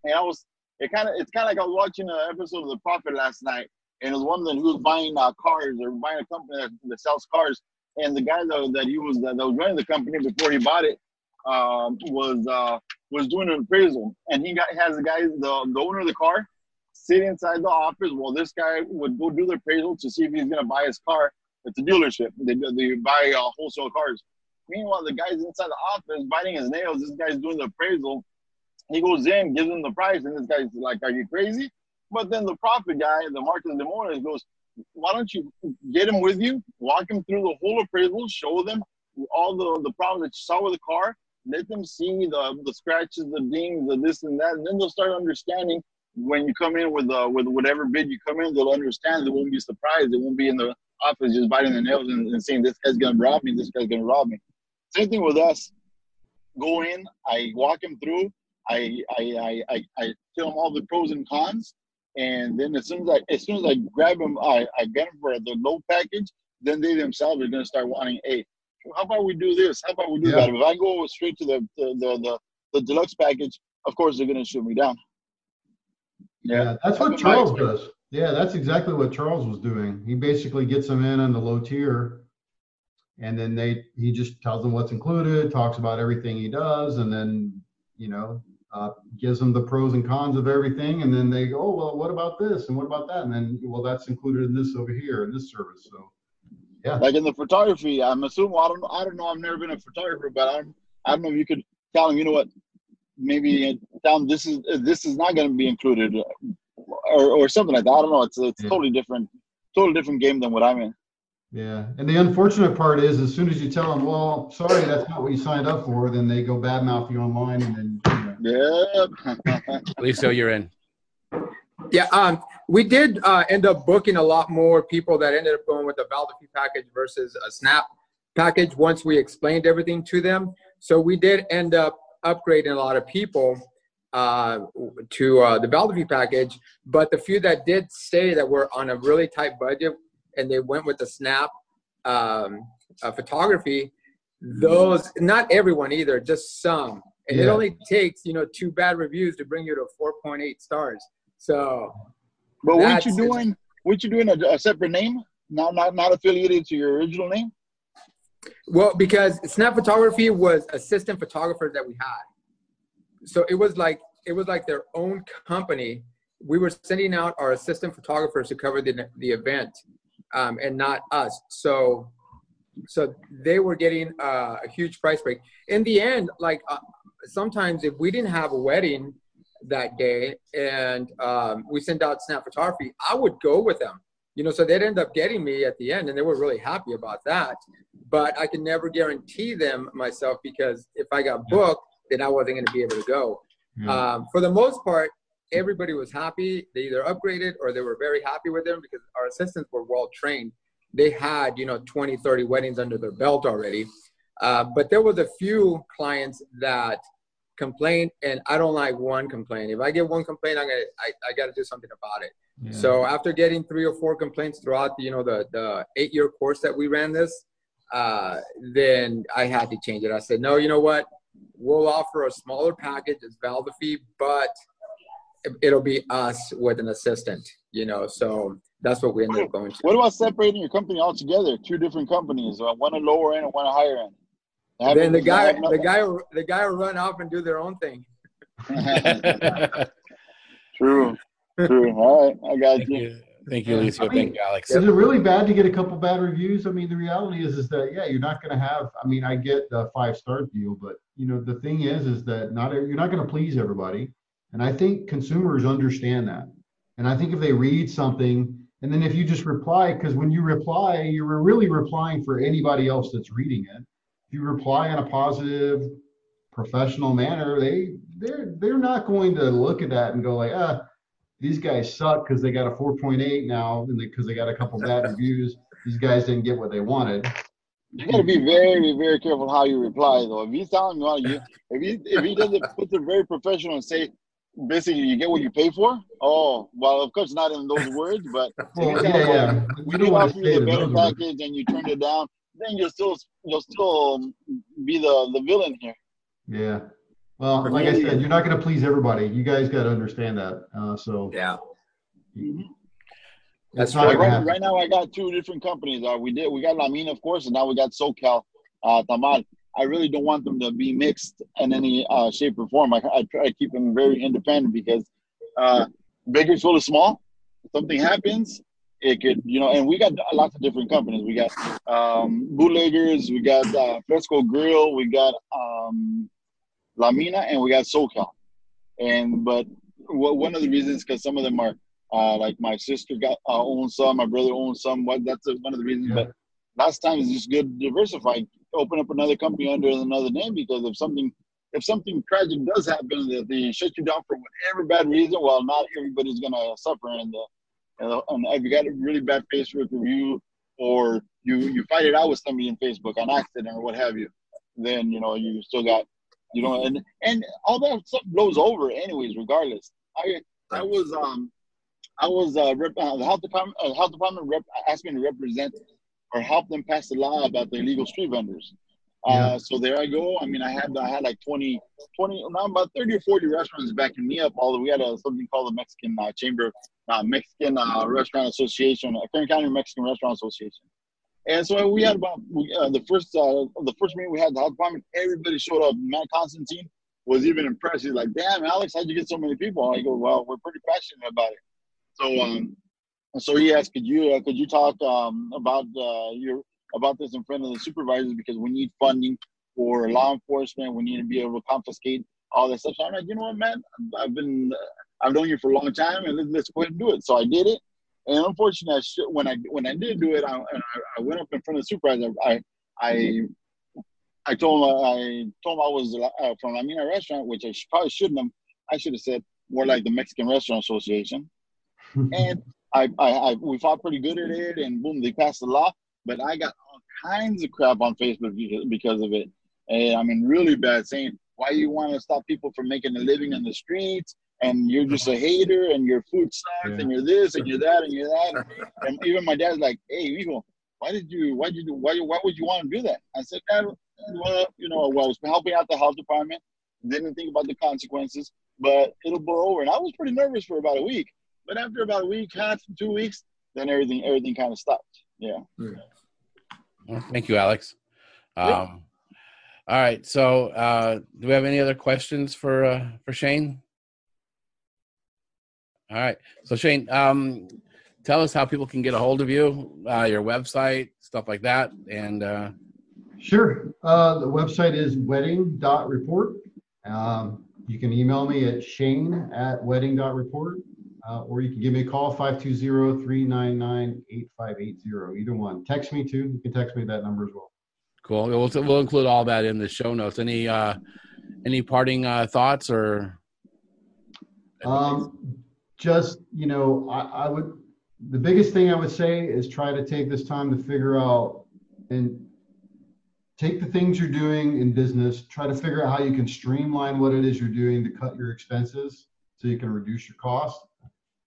and I was it kind of it's kind of like I was watching an episode of The Profit last night, and it was one of them who was buying uh, cars or buying a company that, that sells cars. And the guy that, that he was that, that was running the company before he bought it um, was uh, was doing an appraisal, and he got has the guy the, the owner of the car sit inside the office while this guy would go do the appraisal to see if he's gonna buy his car at the dealership. They they buy uh, wholesale cars. Meanwhile, the guy's inside the office biting his nails. This guy's doing the appraisal. He goes in, gives him the price, and this guy's like, "Are you crazy?" But then the Profit guy, the Marcus Lemonis, goes, why don't you get him with you, walk him through the whole appraisal, show them all the, the problems that you saw with the car, let them see the, the scratches, the dings, the this and that, and then they'll start understanding when you come in with uh, with whatever bid you come in, they'll understand. They won't be surprised. They won't be in the office just biting their nails and, and saying, this guy's to rob me, this guy's to rob me. Same thing with us. Go in, I walk him through, I, I, I, I, I tell them all the pros and cons, and then as soon as I as soon as I grab them, I, I get them for the low package. Then they themselves are going to start wanting, hey, how about we do this? How about we do yeah. that? If I go straight to the the, the the, the deluxe package, of course they're going to shoot me down. Yeah, yeah that's what Charles does. Yeah, that's exactly what Charles was doing. He basically gets them in on the low tier, and then they he just tells them what's included, talks about everything he does, and then you know uh, gives them the pros and cons of everything, and then they go, oh, well, what about this and what about that, and then well, that's included in this over here in this service. So, yeah. Like in the photography, I'm assuming I don't I don't know. I've never been a photographer, but I'm I don't know if you could tell them, you know what, maybe tell them this is this is not going to be included. or, or something like that. I don't know. It's it's Yeah. totally different, totally different game than what I'm in. Yeah, and the unfortunate part is, as soon as you tell them, "Well, sorry, that's not what you signed up for," then they go badmouth you online, and then Yeah. Alicio, you're in. Yeah, um, we did uh, end up booking a lot more people that ended up going with the Valdefee package versus a Snap package once we explained everything to them. So we did end up upgrading a lot of people uh, to uh, the Valdefee package, but the few that did stay that were on a really tight budget and they went with the Snap um, uh, photography, those not everyone either, just some. And it only takes you know two bad reviews to bring you to 4.8 stars. So But weren't you doing? Weren't you doing a, a separate name? Not not not affiliated to your original name. Well, because Snap Photography was assistant photographers that we had, so it was like it was like their own company. We were sending out our assistant photographers to cover the the event, um, and not us. So, so they were getting uh, a huge price break. In the end, like uh, sometimes if we didn't have a wedding that day and um, we sent out Snap Photography, I would go with them. You know, so they'd end up getting me at the end, and they were really happy about that but I can never guarantee them myself because if I got booked, then I wasn't going to be able to go. Um, for the most part, everybody was happy. They either upgraded or they were very happy with them because our assistants were well trained. They had, you know, 20, 30 weddings under their belt already. Uh, but there was a few clients that complained, and I don't like one complaint. If I get one complaint, I'm gonna, I, I got to do something about it. yeah. So after getting three or four complaints throughout, the you know, the the eight year course that we ran this, uh, then I had to change it. I said, no, you know what? We'll offer a smaller package as Valdefee, but it'll be us with an assistant. You know, so that's what we ended up going to. What about separating your company altogether? Two different companies, uh, one a lower end and one a higher end. Have Then the guy, the guy, the guy will run off and do their own thing. True. True. All right, I got Thank you. you. Thank you, Yeah, Alicio. I mean- Thank you, Alex. Is it really bad to get a couple bad reviews? I mean, the reality is, is that yeah, you're not going to have. I mean, I get the five star deal, but you know, the thing is, is that not you're not going to please everybody, and I think consumers understand that. And I think if they read something, and then if you just reply, because when you reply, you're really replying for anybody else that's reading it. If you reply in a positive, professional manner, they they're they're not going to look at that and go like, ah, these guys suck because they got a 4.8 now and because they got a couple bad reviews. These guys didn't get what they wanted. You got to be very, very careful how you reply, though. If he's telling you, you if he if he doesn't put it very professional and say, basically, you get what you pay for. Oh, well, of course, not in those words, but Well, if yeah, he's telling you, yeah. We we don't don't want offer to say you the better those words. package and you turned it down, then you'll still you'll still um, be the the villain here. Yeah. Well, like I said, you're not going to please everybody. You guys got to understand that. Uh, so Yeah, it's That's not Like right, right now, I got two different companies. Uh, we did we got Lamina, of course, and now we got SoCal uh, Tamal. I really don't want them to be mixed in any uh, shape or form. I, I try to keep them very independent because uh, Bakersfield is small. If something happens, it could, you know, and we got lots of different companies. We got um, bootleggers, we got uh, Fresco Grill, we got um, Lamina, and we got SoCal. And but w- one of the reasons because some of them are uh, like my sister got uh, owns some, my brother owns some. What that's a, one of the reasons. Yeah. But last time is just good to diversify. Open up another company under another name because if something if something tragic does happen, that they shut you down for whatever bad reason, well, not everybody's gonna suffer. And, the, and, the, and if you got a really bad Facebook review, or you you fight it out with somebody in Facebook on accident or what have you, then you know you still got you know and and all that stuff blows over anyways. Regardless, I I was um I was uh, rep, uh the health department uh, health department rep asked me to represent or help them pass the law about the illegal street vendors. Uh, so there I go. I mean, I had I had like 20, 20, no, about thirty or forty restaurants backing me up. Although we had a, something called the Mexican uh, Chamber, uh, Mexican uh, Restaurant Association, uh, Kern County Mexican Restaurant Association. And so we had about we, uh, the first uh, the first meeting we had the health department. Everybody showed up. Matt Constantine was even impressed. He's like, "Damn, Alex, how'd you get so many people?" I go, "Well, we're pretty passionate about it." So um, so he asked, "Could you uh, could you talk um about uh, your about this in front of the supervisors because we need funding for law enforcement. We need to be able to confiscate all this stuff." So I'm like, you know what, man? I've been I've known you for a long time, and let's, let's go ahead and do it. So I did it. And unfortunately, I should, when I when I did do it, I, I, I went up in front of the supervisor. I I I told him I told him I was uh, from Amina Restaurant, which I sh- probably shouldn't have. I should have said more like the Mexican Restaurant Association. and I, I, I we fought pretty good at it, and boom, they passed the law. But I got all kinds of crap on Facebook because, of it. And I mean, really bad, saying why you want to stop people from making a living in the streets, and you're just a hater, and your food sucks, Yeah. and you're this, and you're that, and you're that. and even my dad's like, "Hey, Mijo, why did you? Why did you? Why? Why would you want to do that?" I said, Dad, "Well, you know, well, I was helping out the health department. Didn't think about the consequences, but it'll blow over." And I was pretty nervous for about a week. But after about a week, half two weeks, then everything everything kind of stopped. Yeah. Well, thank you, Alex. Um, Yep. All right. So, uh, do we have any other questions for uh, for Shane? All right. So, Shane, um, tell us how people can get a hold of you, uh, your website, stuff like that, and uh, Sure. Uh, the website is wedding.report. Um, you can email me at shane at wedding.report, uh, or you can give me a call 520-399-8580. Either one. Text me too. You can text me that number as well. cool. We'll we'll include all that in the show notes. Any uh, any parting uh, thoughts or? Um, just, you know, I, I would, the biggest thing I would say is try to take this time to figure out and take the things you're doing in business, try to figure out how you can streamline what it is you're doing to cut your expenses so you can reduce your cost.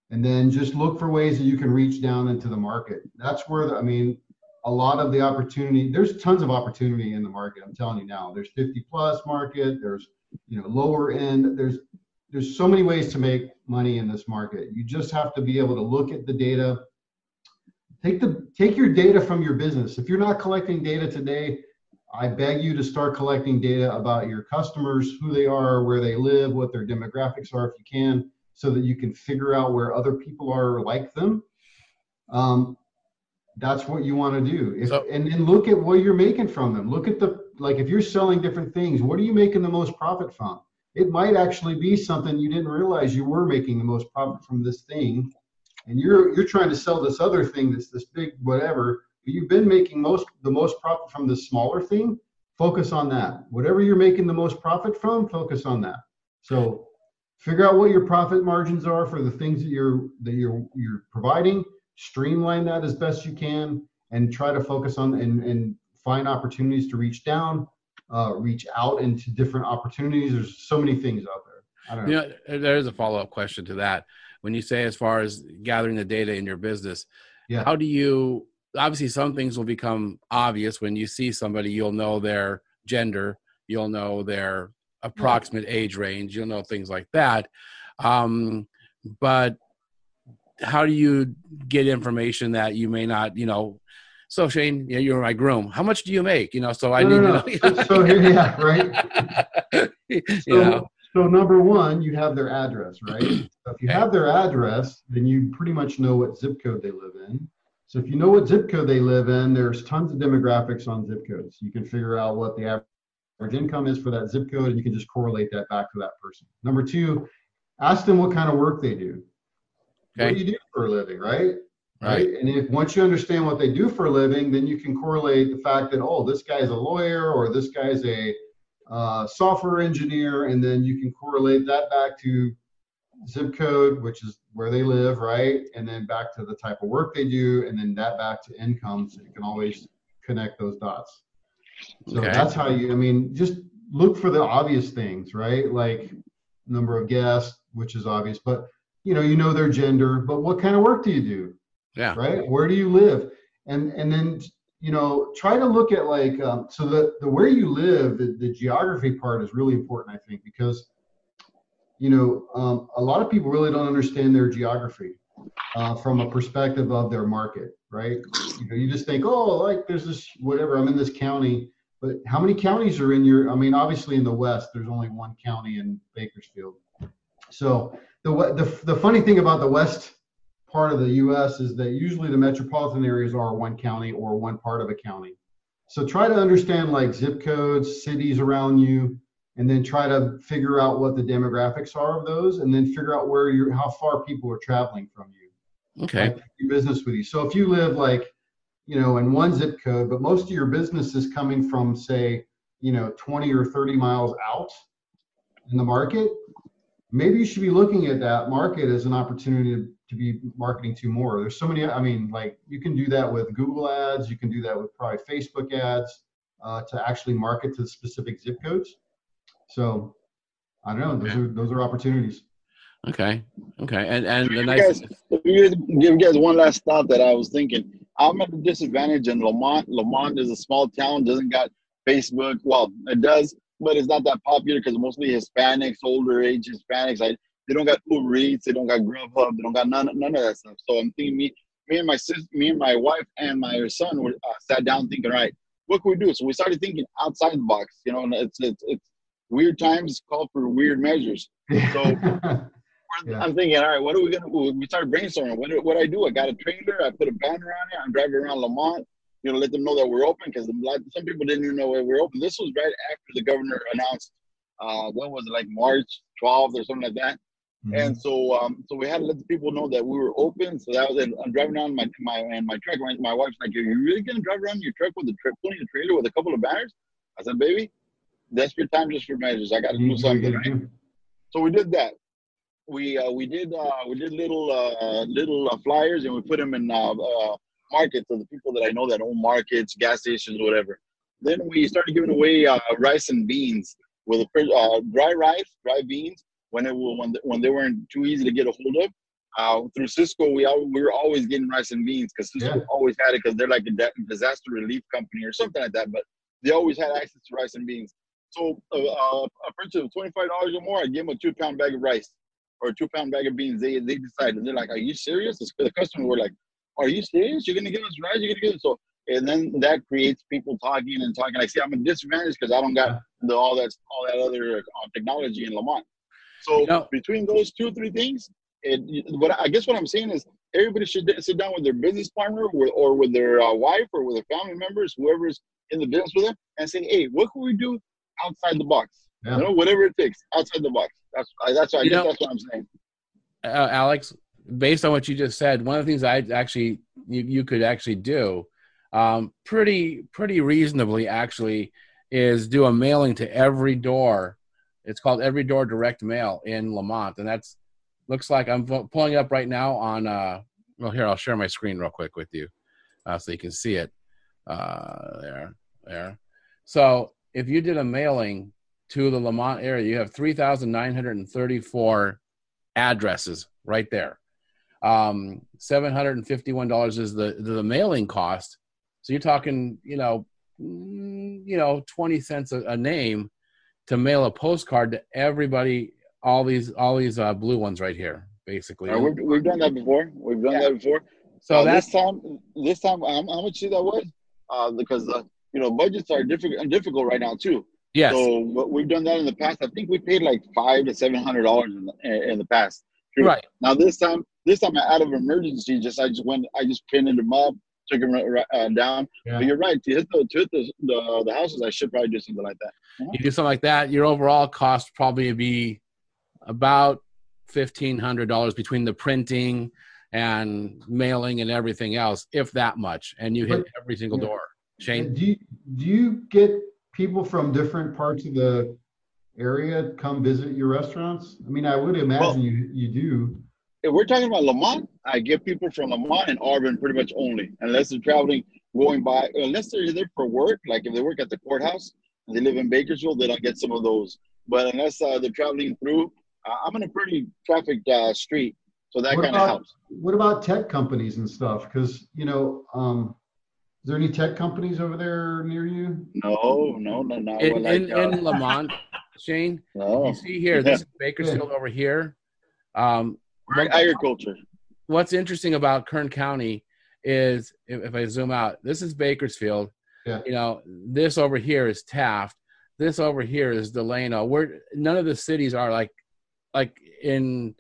And then just look for ways that you can reach down into the market. That's where, the, I mean, a lot of the opportunity, there's tons of opportunity in the market. I'm telling you now, there's 50 plus market, there's, you know, lower end, there's, there's so many ways to make money in this market. You just have to be able to look at the data. Take the take your data from your business. If you're not collecting data today, I beg you to start collecting data about your customers, who they are, where they live, what their demographics are, if you can, so that you can figure out where other people are like them. Um, that's what you want to do. If, So- and then look at what you're making from them. Look at the like if you're selling different things, what are you making the most profit from? It might actually be something you didn't realize you were making the most profit from this thing, and you're you're trying to sell this other thing that's this big whatever. But you've been making most the most profit from the smaller thing. Focus on that. Whatever you're making the most profit from, focus on that. So figure out what your profit margins are for the things that you're that you're you're providing streamline that as best you can and try to focus on and, and find opportunities to reach down uh, reach out into different opportunities there's so many things out there i don't know You know, there is a follow up question to that. When you say as far as gathering the data in your business, Yeah. how do you? Obviously, some things will become obvious when you see somebody. You'll know their gender, you'll know their approximate age range, you'll know things like that. Um, but how do you get information that you may not? You know, so Shane, you know, you're my groom. How much do you make? You know, so I No, need no, to know. So here- yeah, right. you so, know, so number one you have their address right so if you have their address then you pretty much know what zip code they live in so if you know what zip code they live in there's tons of demographics on zip codes you can figure out what the average income is for that zip code and you can just correlate that back to that person. Number two ask them what kind of work they do. What do you do for a living right. Right. and if once you understand what they do for a living then you can correlate the fact that oh this guy's a lawyer or this guy's a uh, software engineer and then you can correlate that back to zip code which is where they live right? And then back to the type of work they do and then that back to income so you can always connect those dots so Okay. that's how you i mean just look for the obvious things right? Like number of guests which is obvious but you know you know their gender but what kind of work do you do? Yeah. right? Where do you live? And and then you know try to look at like um, so the the where you live the, the geography part is really important i think because you know um, a lot of people really don't understand their geography uh, from a perspective of their market right you know you just think oh like there's this whatever i'm in this county but how many counties are in your i mean obviously in the west there's only one county in bakersfield so the the, the funny thing about the west part of the US is that usually the metropolitan areas are one county or one part of a county. So try to understand like zip codes, cities around you, and then try to figure out what the demographics are of those, and then figure out where you're, how far people are traveling from you. Okay. like, do business with you. So if you live like, you know, in one zip code, but most of your business is coming from, say, you know, 20 or 30 miles out in the market, maybe you should be looking at that market as an opportunity to, to be marketing to more. There's so many, I mean, like you can do that with Google ads, you can do that with probably Facebook ads uh, to actually market to specific zip codes. So I don't know, those Okay. are those are opportunities. Okay. Okay. And and the You nice. guys, give you guys- give you guys one last thought that I was thinking. I'm at a disadvantage in Lamont. Lamont is a small town, doesn't got Facebook. Well, it does, but it's not that popular because mostly Hispanics, older age Hispanics. I they don't got Uber Eats, they don't got Grubhub, they don't got none none of that stuff. So I'm thinking me me and my sis, me and my wife and my son were uh, sat down thinking, right, what can we do? So we started thinking outside the box. You know, and it's it's it's weird times call for weird measures. So- Yeah. I'm thinking, all right, what are we gonna do? We started brainstorming. What do what I do? I got a trailer. I put a banner on it. I'm driving around Lamont. You know, let them know that we're open because some people didn't even know we were open. This was right after the governor announced. Uh, when was it? Like March 12th or something like that. Mhm. And so, um, so we had to let the people know that we were open. So that was it. I'm driving around my my and my truck. My, my wife's like, "Are you really gonna drive around your truck with a tra- pulling a trailer with a couple of banners?" I said, "Baby, desperate time just for measures. I got to do something." Right? So we did that. We uh, we did uh, we did little uh, little uh, flyers and we put them in uh, uh, markets of the people that I know that own markets, gas stations, whatever. Then we started giving away uh, rice and beans with a uh, dry rice, dry beans when it when when they weren't too easy to get a hold of. Uh, through Sysco, we al- we were always getting rice and beans because Sysco Yeah. always had it because they're like a disaster relief company or something like that. But they always had access to rice and beans. So uh, uh, a purchase of twenty five dollars or more, I give them a two pound bag of rice or a two pound bag of beans. They they decided they're like, "Are you serious?" The the customer were like, "Are you serious? You're gonna give us rice? You're gonna give us so." And then that creates people talking and talking. Like, see, I'm a disadvantage because I don't got the all that all that other uh, technology in Lamont. So know- between those two three things, it what I guess what I'm saying is everybody should sit down with their business partner or, or with their uh, wife or with their family members, whoever's in the business with them, and say, "Hey, what can we do outside the box? Yeah. You know, whatever it takes outside the box." That's I, that's I know- that's what I'm saying. uh, Alex, based on what you just said, one of the things I actually you, you could actually do, um, pretty pretty reasonably actually, is do a mailing to every door. It's called Every Door Direct Mail in Lamont, and that's looks like I'm pulling up right now on. Uh, well, here I'll share my screen real quick with you, uh, so you can see it. Uh, there, there. So if you did a mailing to the Lamont area, you have three thousand nine hundred and thirty-four addresses right there. Um, seven hundred and fifty-one dollars is the the mailing cost. So you're talking, you know, mm, you know, twenty cents a, a name to mail a postcard to everybody. All these all these uh, blue ones right here, basically. Uh, we've, we've done that before. We've done Yeah. that before. so Uh, this time. This time, how much did that was? Uh, because uh, you know budgets are difficult difficult right now too. Yes. So what we've done that in the past. I think we paid like five to seven hundred dollars in the in the past. True. Right. Now this time, this time out of emergency, just I just went, I just pinned them up, took them uh, down. Yeah. But you're right. To hit the to hit the, the the houses, I should probably do something like that. you do something like that, your overall cost probably be about fifteen hundred dollars between the printing and mailing and everything else, if that much, and you hit every single yeah. door. Shane, Do you, do you get people from different parts of the area come visit your restaurants? I mean, I would imagine you you do. If we're talking about Lamont, I get people from Lamont and Arvin pretty much only, unless they're traveling, going by, unless they're there for work, like if they work at the courthouse and they live in Bakersfield, then I'll get some of those. But unless uh, they're traveling through, uh, I'm in a pretty trafficked uh, street, so that kind of helps. What about tech companies and stuff? Because you know, um, is there any tech companies over there near you? No, no, no, no. in, well, like, in, in Lamont, Shane, no. you see here, this is Bakersfield over here. Um, We're agriculture. what's interesting about Kern County is if, if I zoom out, this is Bakersfield. Yeah. You know, this over here is Taft. This over here is Delano. We're none of the cities are like like in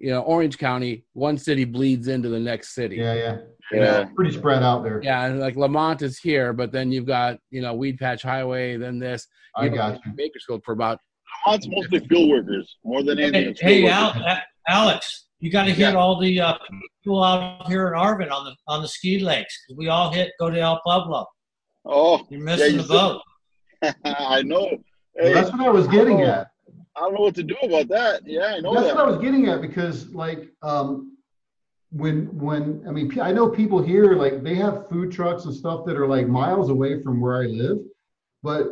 you know, Orange County, one city bleeds into the next city. Yeah, yeah. Yeah. Pretty spread out there. Yeah, like Lamont is here, but then you've got you know Weedpatch Highway, then this. I know, got you. Bakersfield for about It's mostly field workers more than anything. Hey, hey. Al, Alex, you got to hit Yeah. all the uh, people out here in Arvin on the on the ski lakes 'cause we all hit go to El Pueblo. Oh, You're missing you the said- boat. I know. Well, Hey, that's what I was getting Oh. at. I don't know what to do about that. Yeah, I know That's that. what I was getting at because like um when when I mean I know people here like they have food trucks and stuff that are like miles away from where I live, but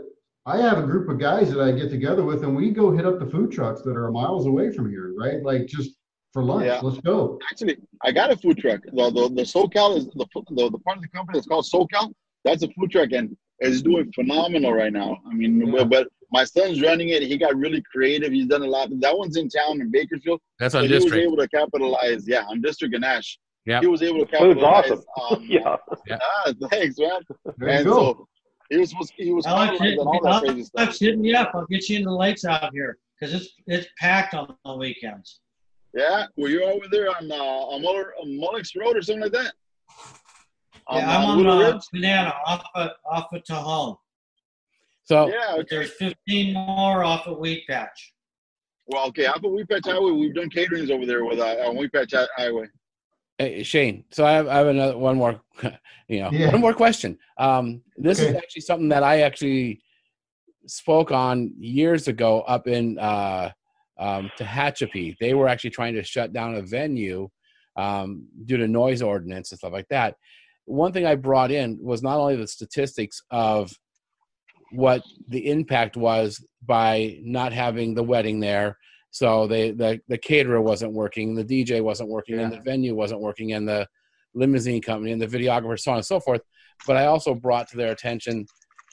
I have a group of guys that I get together with and we go hit up the food trucks that are miles away from here, right? Like just for lunch. Yeah. Let's go. Actually, I got a food truck. The the, the SoCal is the, the the part of the company that's called SoCal. That's a food truck and it's doing phenomenal right now. I mean, Yeah. but, but my son's running it. He got really creative. He's done a lot. That one's in town in Bakersfield. that's on So on he was able to capitalize. Yeah, on District and Ash. Yep. He was able to Food's capitalize. awesome. On, Yeah. Ah, thanks, man. There you and go. so he was supposed he was Alex, capitalizing hit, all that crazy stuff. Alex, hit me up. I'll get you in the lakes out here because it's it's packed on the weekends. Yeah, were you over there on uh, on Muller, on Mullix Road or something like that? Yeah, I'm on Willow uh, Banana off of, off of Tejon. So Yeah, okay. there's 15 more off of Weedpatch. Well, okay. Up at Weedpatch Highway, we've done caterings over there with uh, on Weedpatch Highway. Hey, Shane, so I have, I have another one more, you know, Yeah. one more question. Um, this is actually something that I actually spoke on years ago up in uh, um, Tehachapi. They were actually trying to shut down a venue um, due to noise ordinance and stuff like that. One thing I brought in was not only the statistics of what the impact was by not having the wedding there. So they the the caterer wasn't working, the DJ wasn't working, and the venue wasn't working, and the limousine company and the videographer, so on and so forth. But I also brought to their attention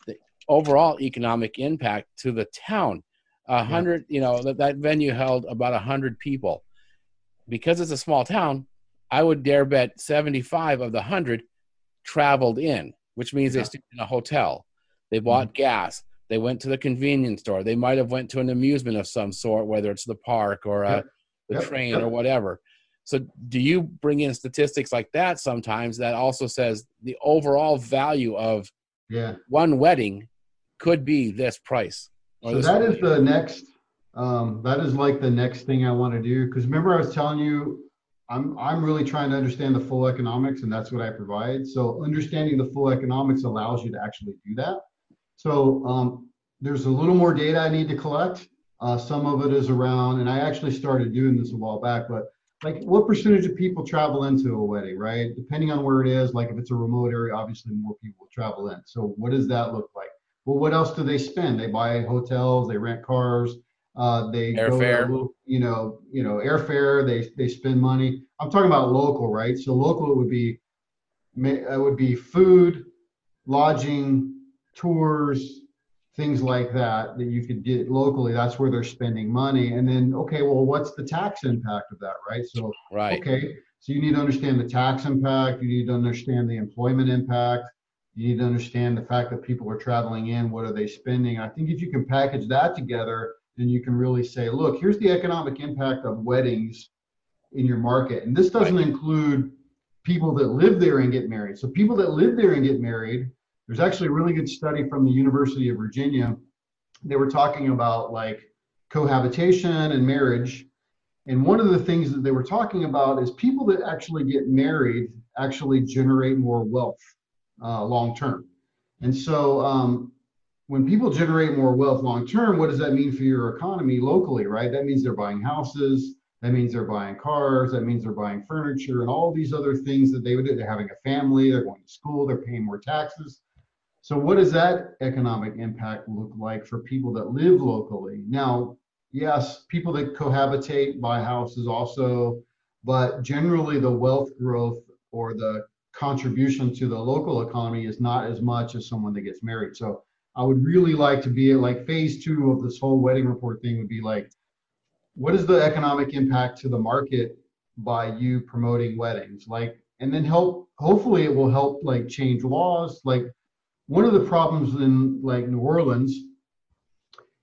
the overall economic impact to the town. A hundred, you know, that that venue held about a hundred people. Because it's a small town, I would dare bet seventy-five of the hundred traveled in, which means Yeah. they stayed in a hotel. They bought gas. They went to the convenience store. They might have went to an amusement of some sort, whether it's the park or uh, Yep. the Yep. train Yep. or whatever. So, do you bring in statistics like that sometimes that also says the overall value of Yeah. one wedding could be this price? So this- that is the next, um, that is like the next thing I want to do. Because remember I was telling you, I'm, I'm really trying to understand the full economics and that's what I provide. So understanding the full economics allows you to actually do that. So, um, there's a little more data I need to collect. Uh, some of it is around, and I actually started doing this a while back, but like what percentage of people travel into a wedding, right? Depending on where it is, like if it's a remote area, obviously more people travel in. So what does that look like? Well, what else do they spend? They buy hotels, they rent cars, uh, they go Airfare. little- you know, you know, airfare. They they spend money. I'm talking about local, right? So local it would be, it would be food, lodging, tours, things like that that you could get locally. That's where they're spending money. And then, okay, well, what's the tax impact of that, right? So right. Okay, so you need to understand the tax impact, you need to understand the employment impact, you need to understand the fact that people are traveling in, what are they spending? I think if you can package that together, then you can really say, look, here's the economic impact of weddings in your market. And this doesn't include people that live there and get married. So people that live there and get married, there's actually a really good study from the University of Virginia. They were talking about like cohabitation and marriage and one of the things that they were talking about is people that actually get married actually generate more wealth uh, long term. And so um, when people generate more wealth long term, what does that mean for your economy locally, right? That means they're buying houses. That means they're buying cars. That means they're buying furniture and all these other things that they would do. They're having a family. They're going to school. They're paying more taxes. So what does that economic impact look like for people that live locally? Now, yes, people that cohabitate buy houses also, but generally the wealth growth or the contribution to the local economy is not as much as someone that gets married. So I would really like to be like phase two of this whole wedding report thing would be like, what is the economic impact to the market by you promoting weddings? Like, and then help, hopefully it will help like change laws. Like one of the problems in like New Orleans,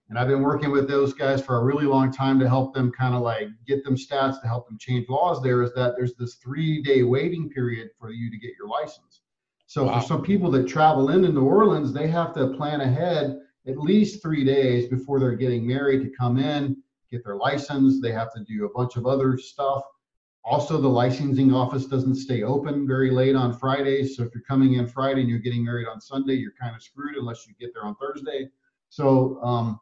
And I've been working with those guys for a really long time to help them kind of like get them stats to help them change laws. There is that there's this three day waiting period for you to get your license. So Wow. for some people that travel into New Orleans, they have to plan ahead at least three days before they're getting married to come in, get their license. They have to do a bunch of other stuff. Also, the licensing office doesn't stay open very late on Fridays. So if you're coming in Friday and you're getting married on Sunday, you're kind of screwed unless you get there on Thursday. So, um,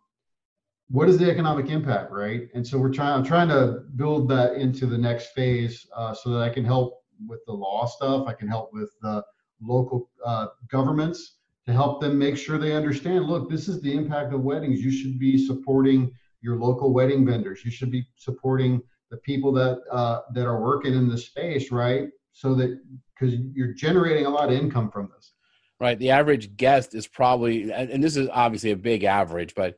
what is the economic impact, right? And so we're trying. I'm trying to build that into the next phase uh, so that I can help with the law stuff. I can help with the local uh, governments to help them make sure they understand. Look, this is the impact of weddings. You should be supporting your local wedding vendors. You should be supporting the people that uh, that are working in the space, right? So that because you're generating a lot of income from this. right the average guest is probably and and this is obviously a big average but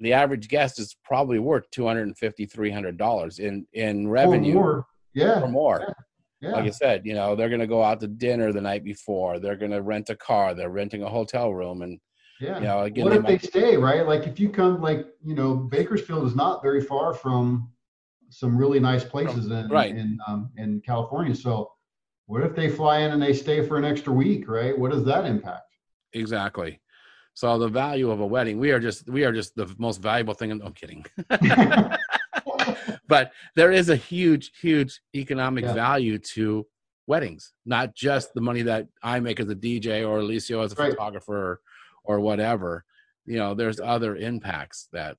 the average guest is probably worth 250 300 dollars in in revenue or more. Yeah, or more yeah. like i said you know they're going to go out to dinner the night before they're going to rent a car they're renting a hotel room and Yeah. you know again what they if they stay, right? Like if you come, like, you know, Bakersfield is not very far from some really nice places in, Right. in, um, in California. So what if they fly in and they stay for an extra week, right? What does that impact? exactly so the value of a wedding we are just we are just the most valuable thing in, i'm kidding but there is a huge huge economic Yeah. value to weddings not just the money that i make as a dj or alicio as a Right. photographer or whatever you know there's other impacts that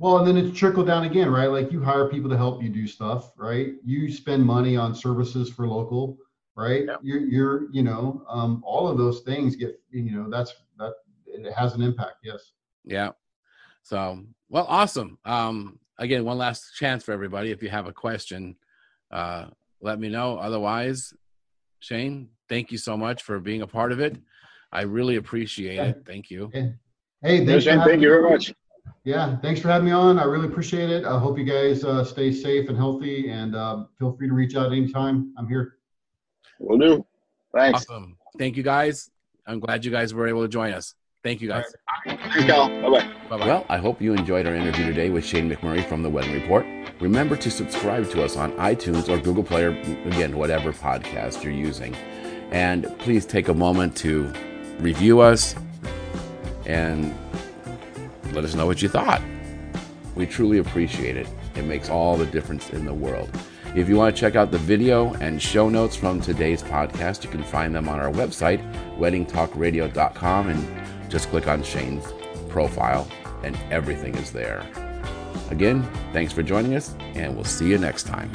Well, and then it's trickle down again, right? Like you hire people to help you do stuff, right? You spend money on services for local, right? Yep. You're, you're, you know, um, all of those things get, you know, that's, that, it has an impact. Yes. yeah so well awesome um again one last chance for everybody if you have a question uh let me know otherwise shane thank you so much for being a part of it i really appreciate Yeah. it thank you Hey, thanks for Shane, thank you me. very much. Yeah, thanks for having me on. I really appreciate it. I hope you guys uh, stay safe and healthy and uh, feel free to reach out anytime. I'm here. Will do. Thanks. awesome thank you guys i'm glad you guys were able to join us thank you guys Thanks, Cal. Bye-bye. bye-bye Well, I hope you enjoyed our interview today with Shane McMurray from The Wedding Report. Remember to subscribe to us on iTunes or Google Play, or again, whatever podcast you're using. And please take a moment to review us and let us know what you thought. We truly appreciate it. It makes all the difference in the world. If you want to check out the video and show notes from today's podcast, you can find them on our website, weddingtalkradio.com, and just click on Shane's profile, and everything is there. Again, thanks for joining us, and we'll see you next time.